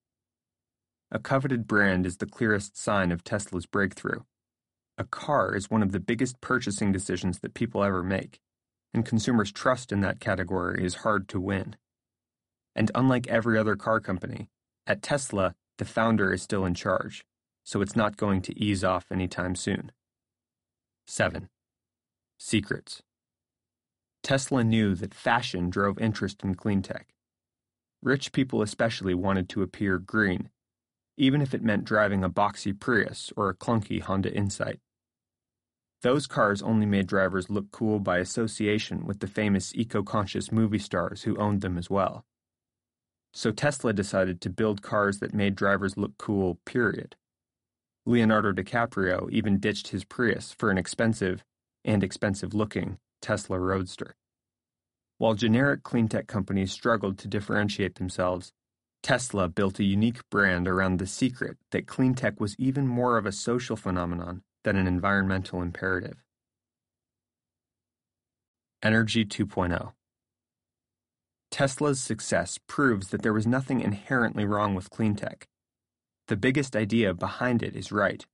A coveted brand is the clearest sign of Tesla's breakthrough. A car is one of the biggest purchasing decisions that people ever make, and consumers' trust in that category is hard to win. And unlike every other car company, at Tesla, the founder is still in charge, so it's not going to ease off anytime soon. 7. Secrets. Tesla knew that fashion drove interest in clean tech. Rich people especially wanted to appear green, even if it meant driving a boxy Prius or a clunky Honda Insight. Those cars only made drivers look cool by association with the famous eco conscious movie stars who owned them as well. So Tesla decided to build cars that made drivers look cool, period. Leonardo DiCaprio even ditched his Prius for an expensive, and expensive looking, Tesla Roadster. While generic cleantech companies struggled to differentiate themselves, Tesla built a unique brand around the secret that cleantech was even more of a social phenomenon than an environmental imperative. Energy 2.0 Tesla's success proves that there was nothing inherently wrong with clean tech. The biggest idea behind it is right.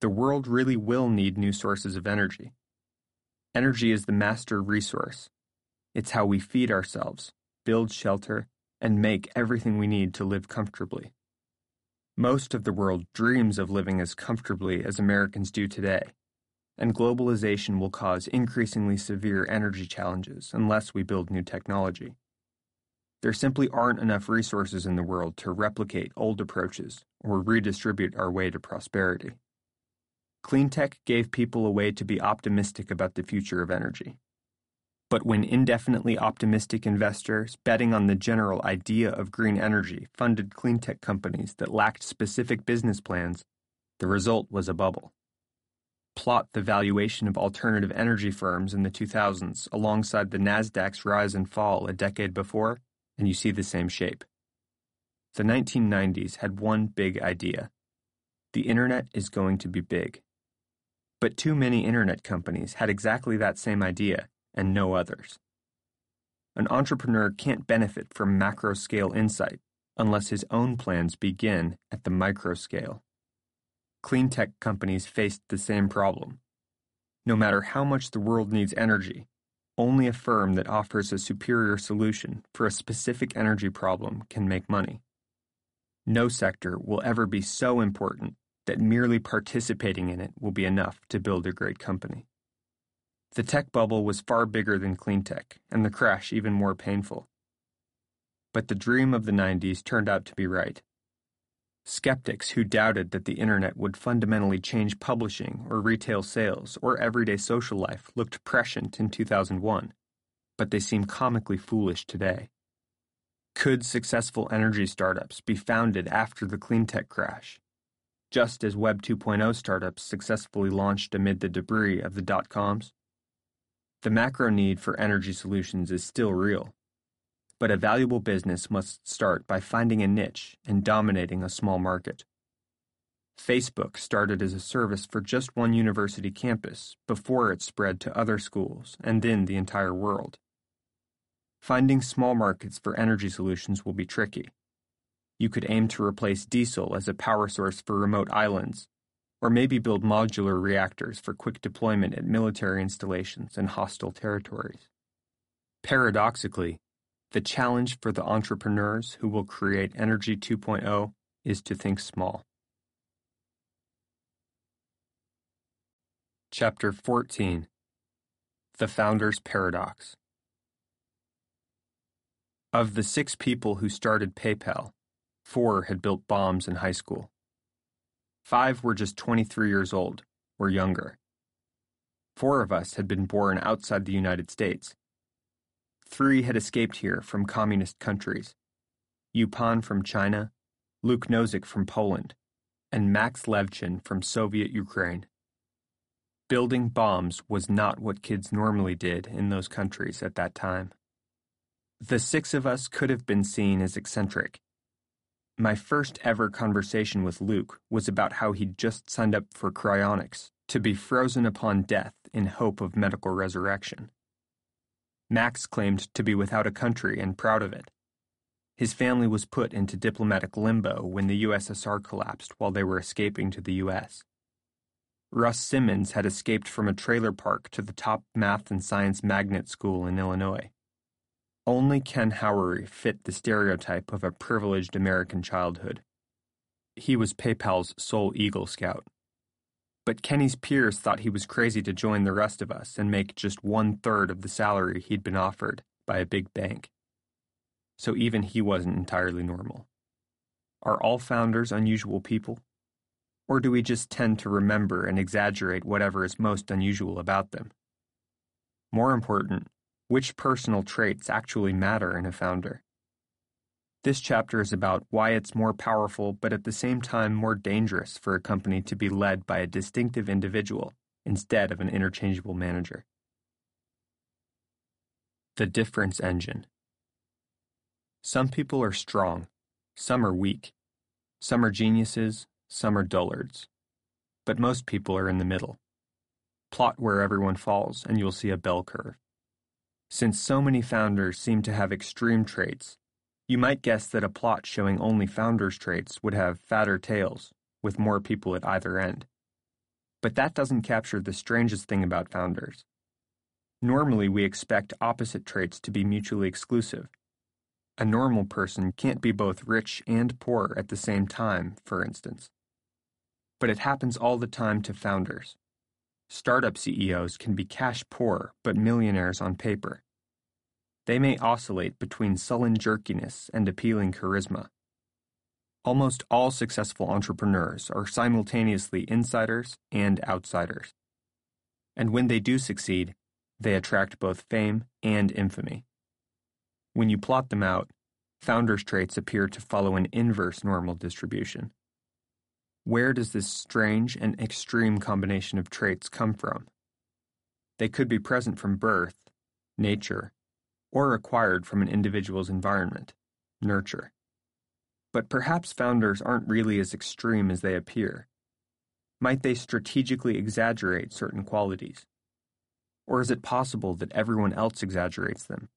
The world really will need new sources of energy. Energy is the master resource. It's how we feed ourselves, build shelter, and make everything we need to live comfortably. Most of the world dreams of living as comfortably as Americans do today, and globalization will cause increasingly severe energy challenges unless we build new technology. There simply aren't enough resources in the world to replicate old approaches or redistribute our way to prosperity. Cleantech gave people a way to be optimistic about the future of energy. But when indefinitely optimistic investors betting on the general idea of green energy funded cleantech companies that lacked specific business plans, the result was a bubble. Plot the valuation of alternative energy firms in the 2000s alongside the Nasdaq's rise and fall a decade before, and you see the same shape. The 1990s had one big idea. The internet is going to be big. But too many internet companies had exactly that same idea and no others. An entrepreneur can't benefit from macro scale insight unless his own plans begin at the micro scale. Clean tech companies faced the same problem. No matter how much the world needs energy, only a firm that offers a superior solution for a specific energy problem can make money. No sector will ever be so important that merely participating in it will be enough to build a great company. The tech bubble was far bigger than clean tech, and the crash even more painful. But the dream of the 90s turned out to be right. Skeptics who doubted that the internet would fundamentally change publishing or retail sales or everyday social life looked prescient in 2001, but they seem comically foolish today. Could successful energy startups be founded after the cleantech crash? Just as Web 2.0 startups successfully launched amid the debris of the dot coms? The macro need for energy solutions is still real. But a valuable business must start by finding a niche and dominating a small market. Facebook started as a service for just one university campus before it spread to other schools and then the entire world. Finding small markets for energy solutions will be tricky. You could aim to replace diesel as a power source for remote islands or maybe build modular reactors for quick deployment at military installations in hostile territories. Paradoxically, the challenge for the entrepreneurs who will create Energy 2.0 is to think small. Chapter 14 The Founder's Paradox Of the six people who started PayPal, four had built bombs in high school. Five were just 23 years old, or younger. Four of us had been born outside the United States. Three had escaped here from communist countries Yu Pan from China, Luke Nosek from Poland, and Max Levchin from Soviet Ukraine. Building bombs was not what kids normally did in those countries at that time. The six of us could have been seen as eccentric, my first ever conversation with Luke was about how he'd just signed up for cryonics, to be frozen upon death in hope of medical resurrection. Max claimed to be without a country and proud of it. His family was put into diplomatic limbo when the USSR collapsed while they were escaping to the US. Russ Simmons had escaped from a trailer park to the top math and science magnet school in Illinois. Only Ken Howery fit the stereotype of a privileged American childhood. He was PayPal's sole Eagle Scout. But Kenny's peers thought he was crazy to join the rest of us and make just one third of the salary he'd been offered by a big bank. So even he wasn't entirely normal. Are all founders unusual people? Or do we just tend to remember and exaggerate whatever is most unusual about them? More important, which personal traits actually matter in a founder. This chapter is about why it's more powerful but at the same time more dangerous for a company to be led by a distinctive individual instead of an interchangeable manager. The Difference Engine Some people are strong, some are weak, some are geniuses, some are dullards. But most people are in the middle. Plot where everyone falls, and you'll see a bell curve. Since so many founders seem to have extreme traits, you might guess that a plot showing only founders' traits would have fatter tails, with more people at either end. But that doesn't capture the strangest thing about founders. Normally, we expect opposite traits to be mutually exclusive. A normal person can't be both rich and poor at the same time, for instance. But it happens all the time to founders. Startup CEOs can be cash poor but millionaires on paper. They may oscillate between sullen jerkiness and appealing charisma. Almost all successful entrepreneurs are simultaneously insiders and outsiders. And when they do succeed, they attract both fame and infamy. When you plot them out, founders' traits appear to follow an inverse normal distribution. Where does this strange and extreme combination of traits come from? They could be present from birth, nature, or acquired from an individual's environment, nurture. But perhaps founders aren't really as extreme as they appear. Might they strategically exaggerate certain qualities? Or is it possible that everyone else exaggerates them?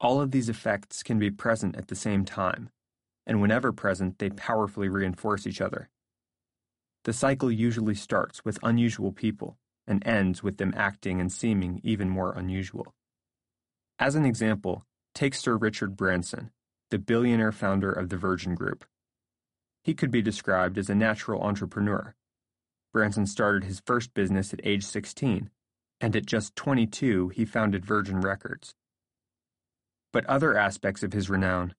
All of these effects can be present at the same time, and whenever present, they powerfully reinforce each other. The cycle usually starts with unusual people and ends with them acting and seeming even more unusual. As an example, take Sir Richard Branson, the billionaire founder of the Virgin Group. He could be described as a natural entrepreneur. Branson started his first business at age 16, and at just 22 he founded Virgin Records. But other aspects of his renown,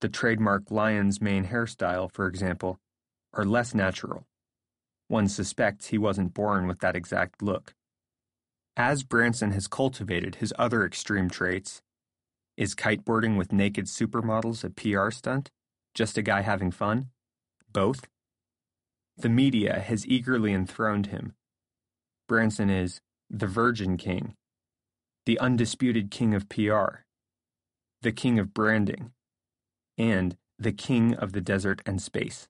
the trademark lion's mane hairstyle, for example, are less natural. One suspects he wasn't born with that exact look. As Branson has cultivated his other extreme traits, is kiteboarding with naked supermodels a PR stunt? Just a guy having fun? Both? The media has eagerly enthroned him. Branson is the Virgin King, the undisputed king of PR, the king of branding, and the king of the desert and space.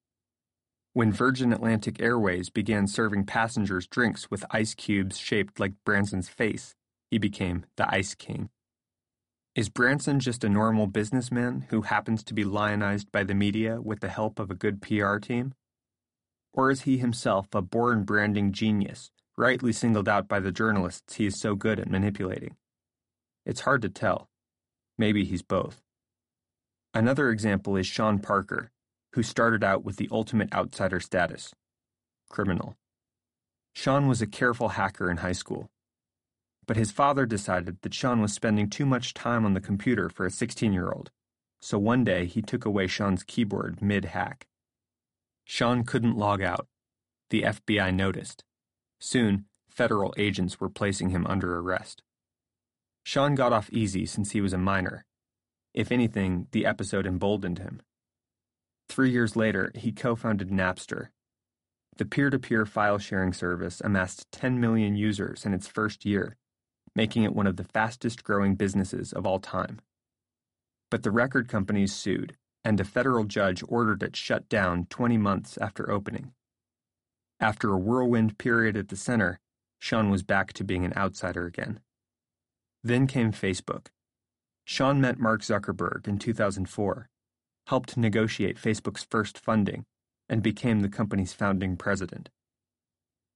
When Virgin Atlantic Airways began serving passengers drinks with ice cubes shaped like Branson's face, he became the Ice King. Is Branson just a normal businessman who happens to be lionized by the media with the help of a good PR team? Or is he himself a born branding genius, rightly singled out by the journalists he is so good at manipulating? It's hard to tell. Maybe he's both. Another example is Sean Parker, who started out with the ultimate outsider status criminal. Sean was a careful hacker in high school. But his father decided that Sean was spending too much time on the computer for a 16 year old, so one day he took away Sean's keyboard mid hack. Sean couldn't log out. The FBI noticed. Soon, federal agents were placing him under arrest. Sean got off easy since he was a minor. If anything, the episode emboldened him. Three years later, he co founded Napster. The peer to peer file sharing service amassed 10 million users in its first year, making it one of the fastest growing businesses of all time. But the record companies sued, and a federal judge ordered it shut down 20 months after opening. After a whirlwind period at the center, Sean was back to being an outsider again. Then came Facebook. Sean met Mark Zuckerberg in 2004 helped negotiate Facebook's first funding, and became the company's founding president.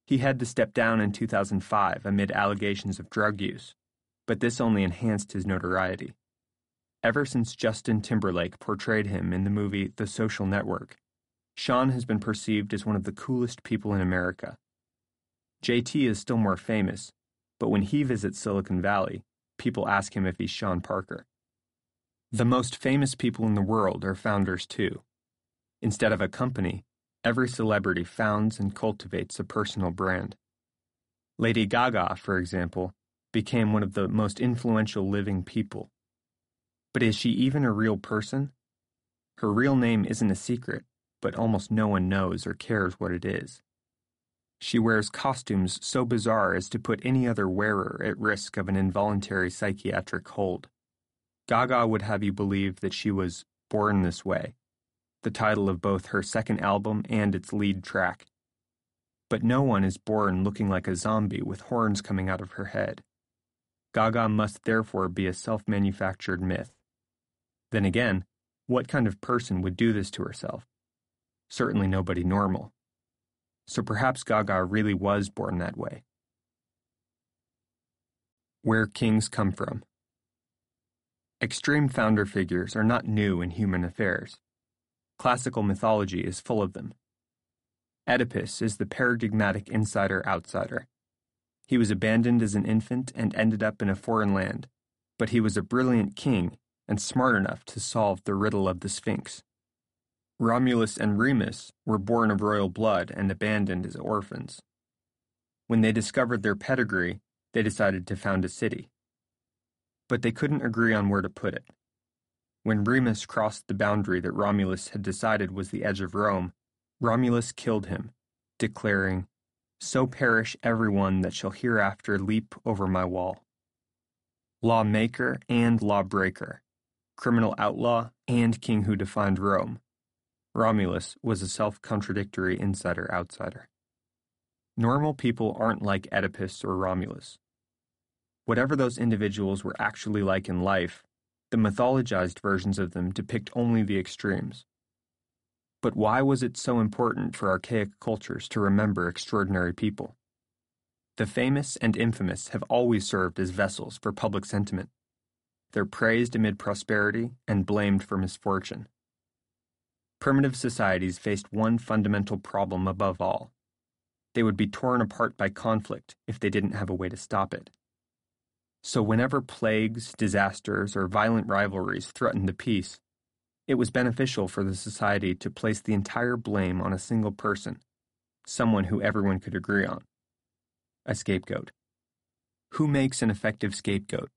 He had to step down in 2005 amid allegations of drug use, but this only enhanced his notoriety. Ever since Justin Timberlake portrayed him in the movie The Social Network, Sean has been perceived as one of the coolest people in America. JT is still more famous, but when he visits Silicon Valley, people ask him if he's Sean Parker. The most famous people in the world are founders too. Instead of a company, every celebrity founds and cultivates a personal brand. Lady Gaga, for example, became one of the most influential living people. But is she even a real person? Her real name isn't a secret, but almost no one knows or cares what it is. She wears costumes so bizarre as to put any other wearer at risk of an involuntary psychiatric hold. Gaga would have you believe that she was Born This Way, the title of both her second album and its lead track. But no one is born looking like a zombie with horns coming out of her head. Gaga must therefore be a self manufactured myth. Then again, what kind of person would do this to herself? Certainly nobody normal. So perhaps Gaga really was born that way. Where Kings Come From Extreme founder figures are not new in human affairs. Classical mythology is full of them. Oedipus is the paradigmatic insider outsider. He was abandoned as an infant and ended up in a foreign land, but he was a brilliant king and smart enough to solve the riddle of the Sphinx. Romulus and Remus were born of royal blood and abandoned as orphans. When they discovered their pedigree, they decided to found a city. But they couldn't agree on where to put it. When Remus crossed the boundary that Romulus had decided was the edge of Rome, Romulus killed him, declaring, So perish everyone that shall hereafter leap over my wall. Lawmaker and lawbreaker, criminal outlaw and king who defined Rome, Romulus was a self contradictory insider outsider. Normal people aren't like Oedipus or Romulus. Whatever those individuals were actually like in life, the mythologized versions of them depict only the extremes. But why was it so important for archaic cultures to remember extraordinary people? The famous and infamous have always served as vessels for public sentiment. They're praised amid prosperity and blamed for misfortune. Primitive societies faced one fundamental problem above all they would be torn apart by conflict if they didn't have a way to stop it. So, whenever plagues, disasters, or violent rivalries threatened the peace, it was beneficial for the society to place the entire blame on a single person, someone who everyone could agree on. A scapegoat. Who makes an effective scapegoat?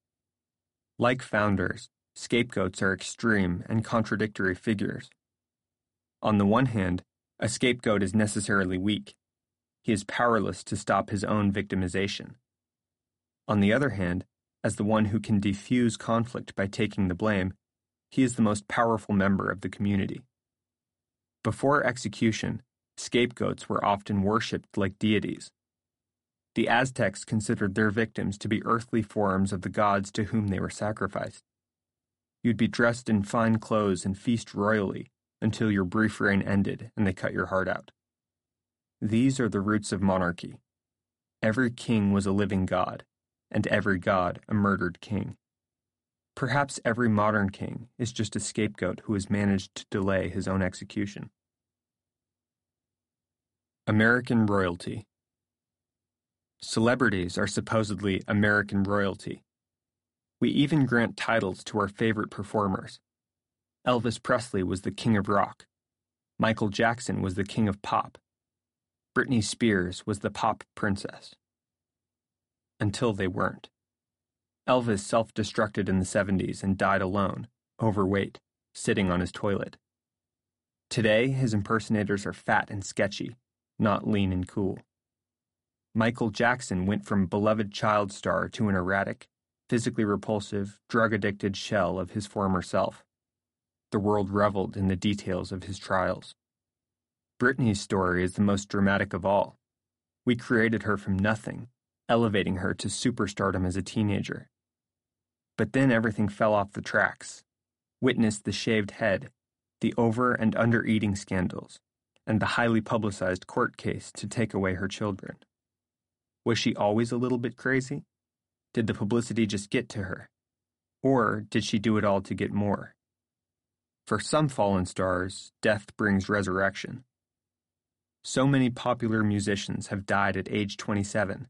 Like founders, scapegoats are extreme and contradictory figures. On the one hand, a scapegoat is necessarily weak, he is powerless to stop his own victimization. On the other hand, as the one who can defuse conflict by taking the blame, he is the most powerful member of the community. Before execution, scapegoats were often worshipped like deities. The Aztecs considered their victims to be earthly forms of the gods to whom they were sacrificed. You'd be dressed in fine clothes and feast royally until your brief reign ended and they cut your heart out. These are the roots of monarchy. Every king was a living god, and every god a murdered king. Perhaps every modern king is just a scapegoat who has managed to delay his own execution. American royalty. Celebrities are supposedly American royalty. We even grant titles to our favorite performers. Elvis Presley was the king of rock. Michael Jackson was the king of pop. Britney Spears was the pop princess. Until they weren't. Elvis self destructed in the 70s and died alone, overweight, sitting on his toilet. Today, his impersonators are fat and sketchy, not lean and cool. Michael Jackson went from beloved child star to an erratic, physically repulsive, drug addicted shell of his former self. The world reveled in the details of his trials. Britney's story is the most dramatic of all. We created her from nothing, elevating her to superstardom as a teenager. But then everything fell off the tracks. Witness the shaved head, the over and under eating scandals, and the highly publicized court case to take away her children. Was she always a little bit crazy? Did the publicity just get to her? Or did she do it all to get more? For some fallen stars, death brings resurrection. So many popular musicians have died at age 27.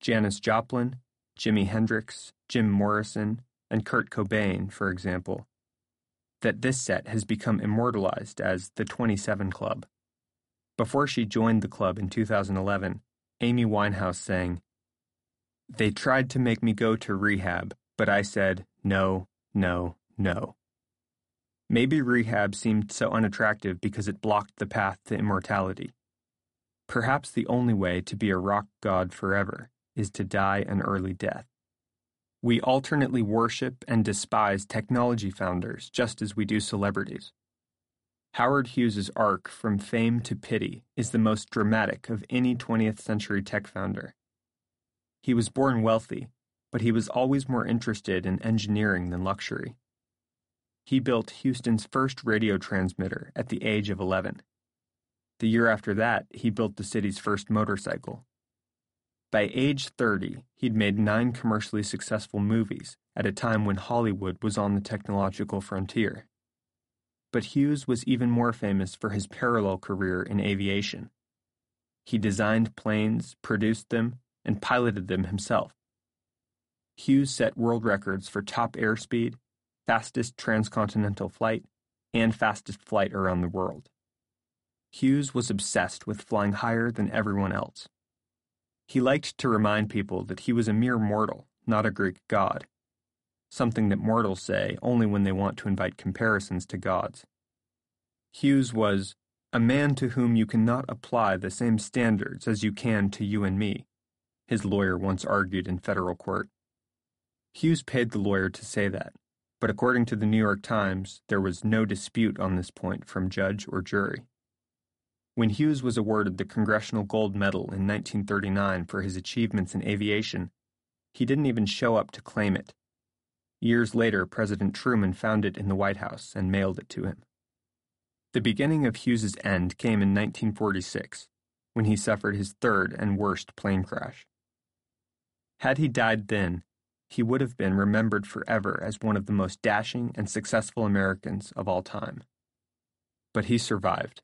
Janis Joplin, Jimi Hendrix, Jim Morrison, and Kurt Cobain, for example, that this set has become immortalized as the 27 Club. Before she joined the club in 2011, Amy Winehouse sang, They tried to make me go to rehab, but I said, no, no, no. Maybe rehab seemed so unattractive because it blocked the path to immortality. Perhaps the only way to be a rock god forever is to die an early death. We alternately worship and despise technology founders just as we do celebrities. Howard Hughes's arc from fame to pity is the most dramatic of any 20th century tech founder. He was born wealthy, but he was always more interested in engineering than luxury. He built Houston's first radio transmitter at the age of 11. The year after that, he built the city's first motorcycle. By age 30, he'd made nine commercially successful movies at a time when Hollywood was on the technological frontier. But Hughes was even more famous for his parallel career in aviation. He designed planes, produced them, and piloted them himself. Hughes set world records for top airspeed, fastest transcontinental flight, and fastest flight around the world. Hughes was obsessed with flying higher than everyone else. He liked to remind people that he was a mere mortal, not a Greek god, something that mortals say only when they want to invite comparisons to gods. Hughes was a man to whom you cannot apply the same standards as you can to you and me, his lawyer once argued in federal court. Hughes paid the lawyer to say that, but according to the New York Times, there was no dispute on this point from judge or jury. When Hughes was awarded the Congressional Gold Medal in 1939 for his achievements in aviation, he didn't even show up to claim it. Years later, President Truman found it in the White House and mailed it to him. The beginning of Hughes's end came in 1946, when he suffered his third and worst plane crash. Had he died then, he would have been remembered forever as one of the most dashing and successful Americans of all time. But he survived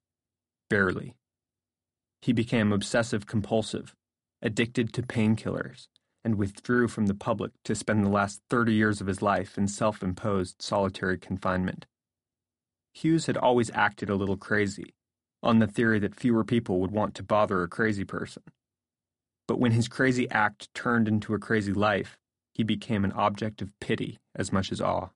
Barely. He became obsessive compulsive, addicted to painkillers, and withdrew from the public to spend the last 30 years of his life in self imposed solitary confinement. Hughes had always acted a little crazy, on the theory that fewer people would want to bother a crazy person. But when his crazy act turned into a crazy life, he became an object of pity as much as awe.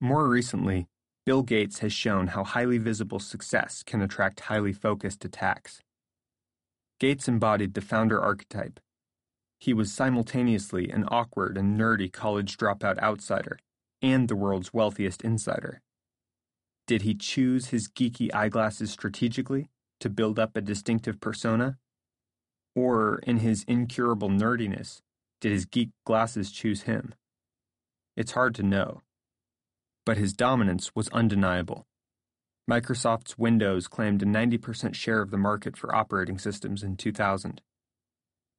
More recently, Bill Gates has shown how highly visible success can attract highly focused attacks. Gates embodied the founder archetype. He was simultaneously an awkward and nerdy college dropout outsider and the world's wealthiest insider. Did he choose his geeky eyeglasses strategically to build up a distinctive persona? Or, in his incurable nerdiness, did his geek glasses choose him? It's hard to know but his dominance was undeniable. Microsoft's Windows claimed a 90% share of the market for operating systems in 2000.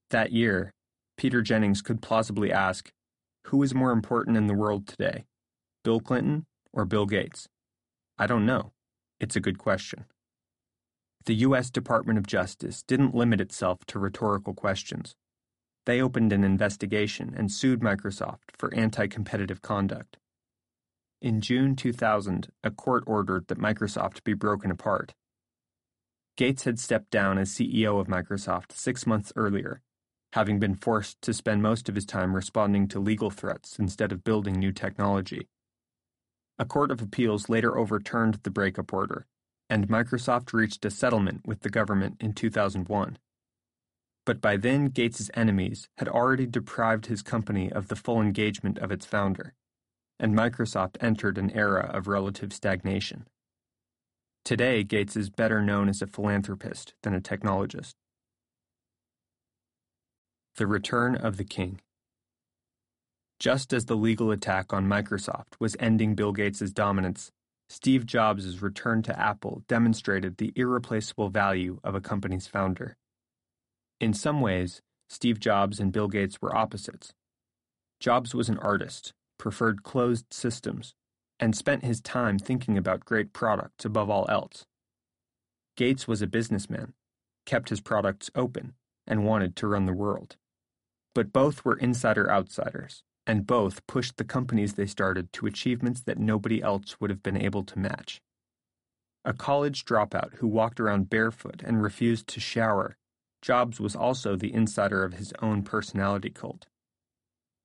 That year, Peter Jennings could plausibly ask, Who is more important in the world today, Bill Clinton or Bill Gates? I don't know. It's a good question. The U.S. Department of Justice didn't limit itself to rhetorical questions. They opened an investigation and sued Microsoft for anti competitive conduct. In June 2000, a court ordered that Microsoft be broken apart. Gates had stepped down as CEO of Microsoft six months earlier, having been forced to spend most of his time responding to legal threats instead of building new technology. A court of appeals later overturned the breakup order, and Microsoft reached a settlement with the government in 2001. But by then, Gates's enemies had already deprived his company of the full engagement of its founder and Microsoft entered an era of relative stagnation. Today, Gates is better known as a philanthropist than a technologist. The Return of the King Just as the legal attack on Microsoft was ending Bill Gates' dominance, Steve Jobs' return to Apple demonstrated the irreplaceable value of a company's founder. In some ways, Steve Jobs and Bill Gates were opposites. Jobs was an artist preferred closed systems, and spent his time thinking about great products above all else. Gates was a businessman, kept his products open, and wanted to run the world. But both were insider outsiders, and both pushed the companies they started to achievements that nobody else would have been able to match. A college dropout who walked around barefoot and refused to shower, Jobs was also the insider of his own personality cult.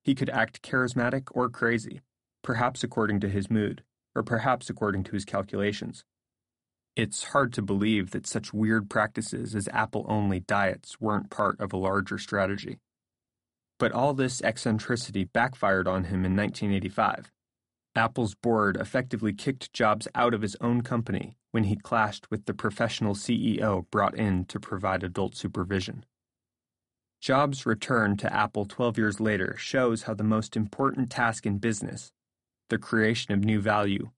He could act charismatic or crazy, perhaps according to his mood, or perhaps according to his calculations. It's hard to believe that such weird practices as apple only diets weren't part of a larger strategy. But all this eccentricity backfired on him in 1985. Apple's board effectively kicked Jobs out of his own company when he clashed with the professional CEO brought in to provide adult supervision. Jobs' return to Apple 12 years later shows how the most important task in business, the creation of new value,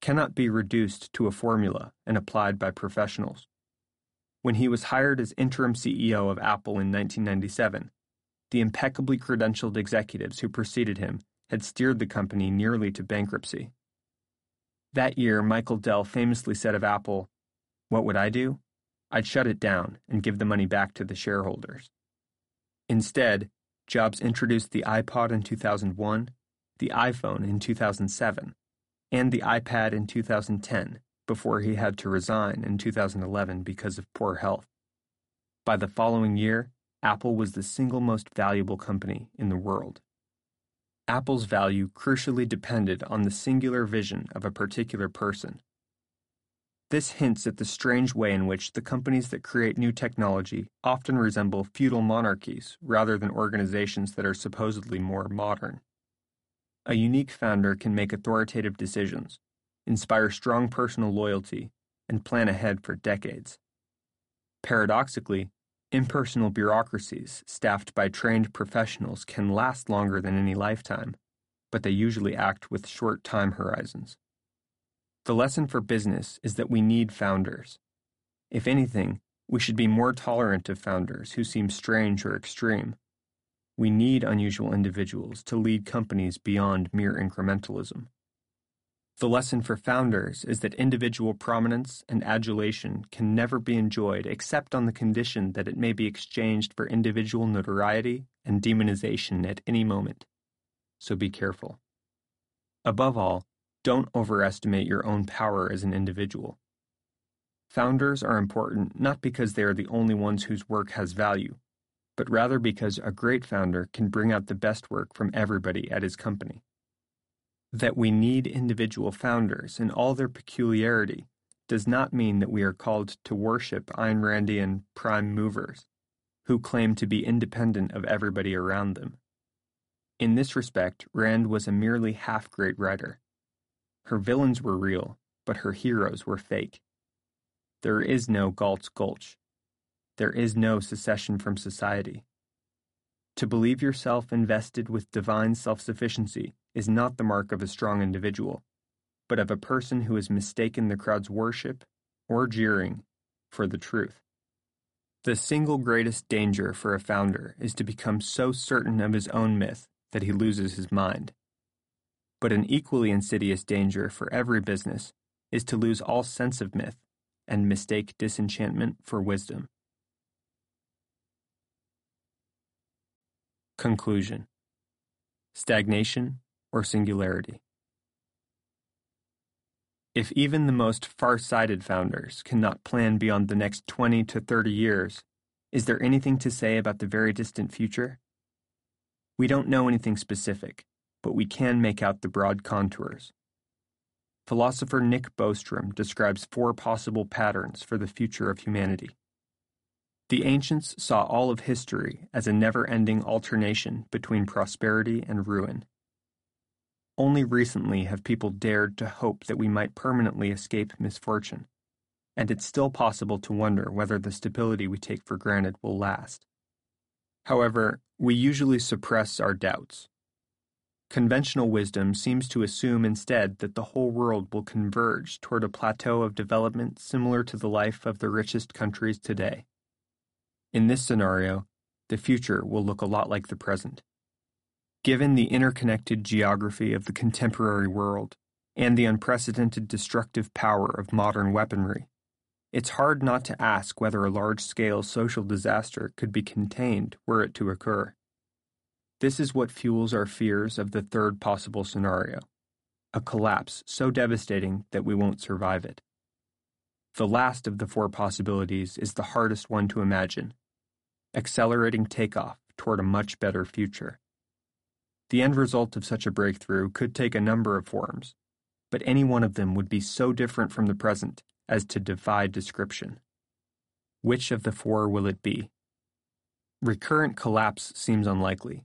cannot be reduced to a formula and applied by professionals. When he was hired as interim CEO of Apple in 1997, the impeccably credentialed executives who preceded him had steered the company nearly to bankruptcy. That year, Michael Dell famously said of Apple, What would I do? I'd shut it down and give the money back to the shareholders. Instead, Jobs introduced the iPod in 2001, the iPhone in 2007, and the iPad in 2010 before he had to resign in 2011 because of poor health. By the following year, Apple was the single most valuable company in the world. Apple's value crucially depended on the singular vision of a particular person. This hints at the strange way in which the companies that create new technology often resemble feudal monarchies rather than organizations that are supposedly more modern. A unique founder can make authoritative decisions, inspire strong personal loyalty, and plan ahead for decades. Paradoxically, impersonal bureaucracies staffed by trained professionals can last longer than any lifetime, but they usually act with short time horizons. The lesson for business is that we need founders. If anything, we should be more tolerant of founders who seem strange or extreme. We need unusual individuals to lead companies beyond mere incrementalism. The lesson for founders is that individual prominence and adulation can never be enjoyed except on the condition that it may be exchanged for individual notoriety and demonization at any moment. So be careful. Above all, don't overestimate your own power as an individual. Founders are important not because they are the only ones whose work has value, but rather because a great founder can bring out the best work from everybody at his company. That we need individual founders in all their peculiarity does not mean that we are called to worship Ayn Randian prime movers, who claim to be independent of everybody around them. In this respect, Rand was a merely half great writer. Her villains were real, but her heroes were fake. There is no Galt's Gulch. There is no secession from society. To believe yourself invested with divine self sufficiency is not the mark of a strong individual, but of a person who has mistaken the crowd's worship or jeering for the truth. The single greatest danger for a founder is to become so certain of his own myth that he loses his mind. But an equally insidious danger for every business is to lose all sense of myth and mistake disenchantment for wisdom. Conclusion Stagnation or singularity. If even the most far sighted founders cannot plan beyond the next 20 to 30 years, is there anything to say about the very distant future? We don't know anything specific, but we can make out the broad contours. Philosopher Nick Bostrom describes four possible patterns for the future of humanity. The ancients saw all of history as a never ending alternation between prosperity and ruin. Only recently have people dared to hope that we might permanently escape misfortune, and it's still possible to wonder whether the stability we take for granted will last. However, we usually suppress our doubts Conventional wisdom seems to assume instead that the whole world will converge toward a plateau of development similar to the life of the richest countries today. In this scenario, the future will look a lot like the present. Given the interconnected geography of the contemporary world and the unprecedented destructive power of modern weaponry, it's hard not to ask whether a large scale social disaster could be contained were it to occur. This is what fuels our fears of the third possible scenario a collapse so devastating that we won't survive it. The last of the four possibilities is the hardest one to imagine accelerating takeoff toward a much better future. The end result of such a breakthrough could take a number of forms, but any one of them would be so different from the present as to defy description. Which of the four will it be? Recurrent collapse seems unlikely,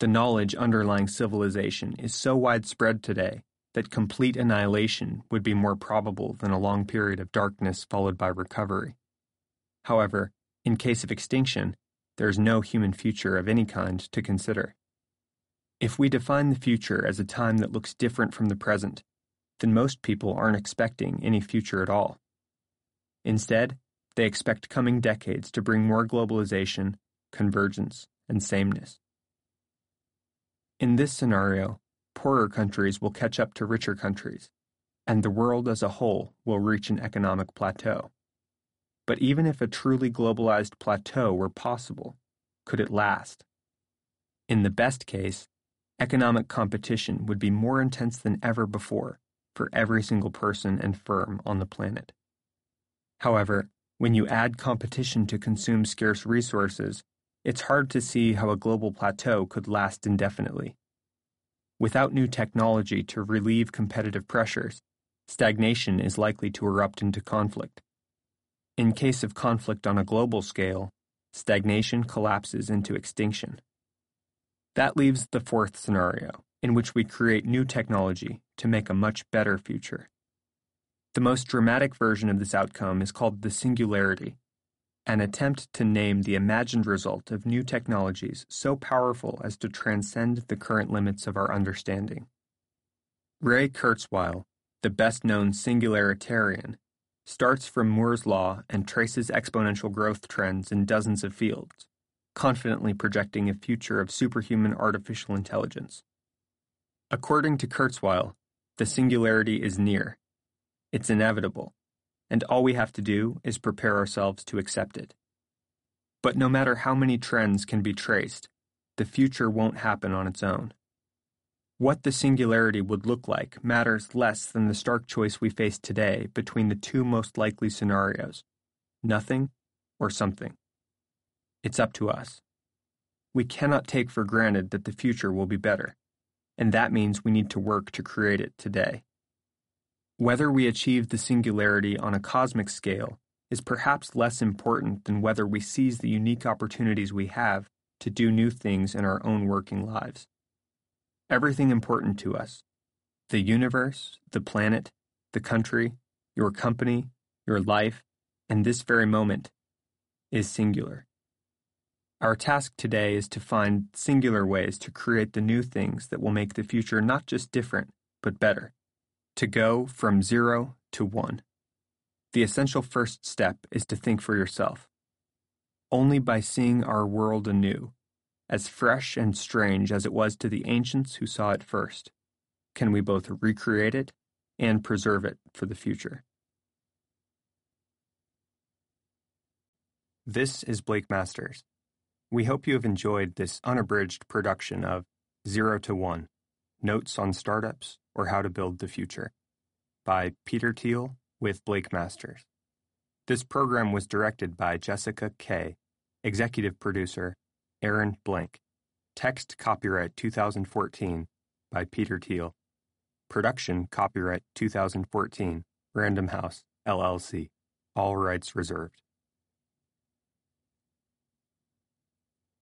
the knowledge underlying civilization is so widespread today that complete annihilation would be more probable than a long period of darkness followed by recovery. However, in case of extinction, there is no human future of any kind to consider. If we define the future as a time that looks different from the present, then most people aren't expecting any future at all. Instead, they expect coming decades to bring more globalization, convergence, and sameness. In this scenario, poorer countries will catch up to richer countries, and the world as a whole will reach an economic plateau. But even if a truly globalized plateau were possible, could it last? In the best case, economic competition would be more intense than ever before for every single person and firm on the planet. However, when you add competition to consume scarce resources, it's hard to see how a global plateau could last indefinitely. Without new technology to relieve competitive pressures, stagnation is likely to erupt into conflict. In case of conflict on a global scale, stagnation collapses into extinction. That leaves the fourth scenario, in which we create new technology to make a much better future. The most dramatic version of this outcome is called the singularity, an attempt to name the imagined result of new technologies so powerful as to transcend the current limits of our understanding. Ray Kurzweil, the best known singularitarian, starts from Moore's law and traces exponential growth trends in dozens of fields, confidently projecting a future of superhuman artificial intelligence. According to Kurzweil, the singularity is near. It's inevitable, and all we have to do is prepare ourselves to accept it. But no matter how many trends can be traced, the future won't happen on its own. What the singularity would look like matters less than the stark choice we face today between the two most likely scenarios nothing or something. It's up to us. We cannot take for granted that the future will be better, and that means we need to work to create it today. Whether we achieve the singularity on a cosmic scale is perhaps less important than whether we seize the unique opportunities we have to do new things in our own working lives everything important to us the universe, the planet, the country, your company, your life, and this very moment is singular. Our task today is to find singular ways to create the new things that will make the future not just different, but better. To go from zero to one. The essential first step is to think for yourself. Only by seeing our world anew as fresh and strange as it was to the ancients who saw it first, can we both recreate it and preserve it for the future. This is Blake Masters. We hope you have enjoyed this unabridged production of Zero to One Notes on Startups or How to Build the Future by Peter Thiel with Blake Masters. This program was directed by Jessica Kay, executive producer Aaron Blank. Text copyright 2014 by Peter Thiel. Production copyright 2014 Random House, LLC. All rights reserved.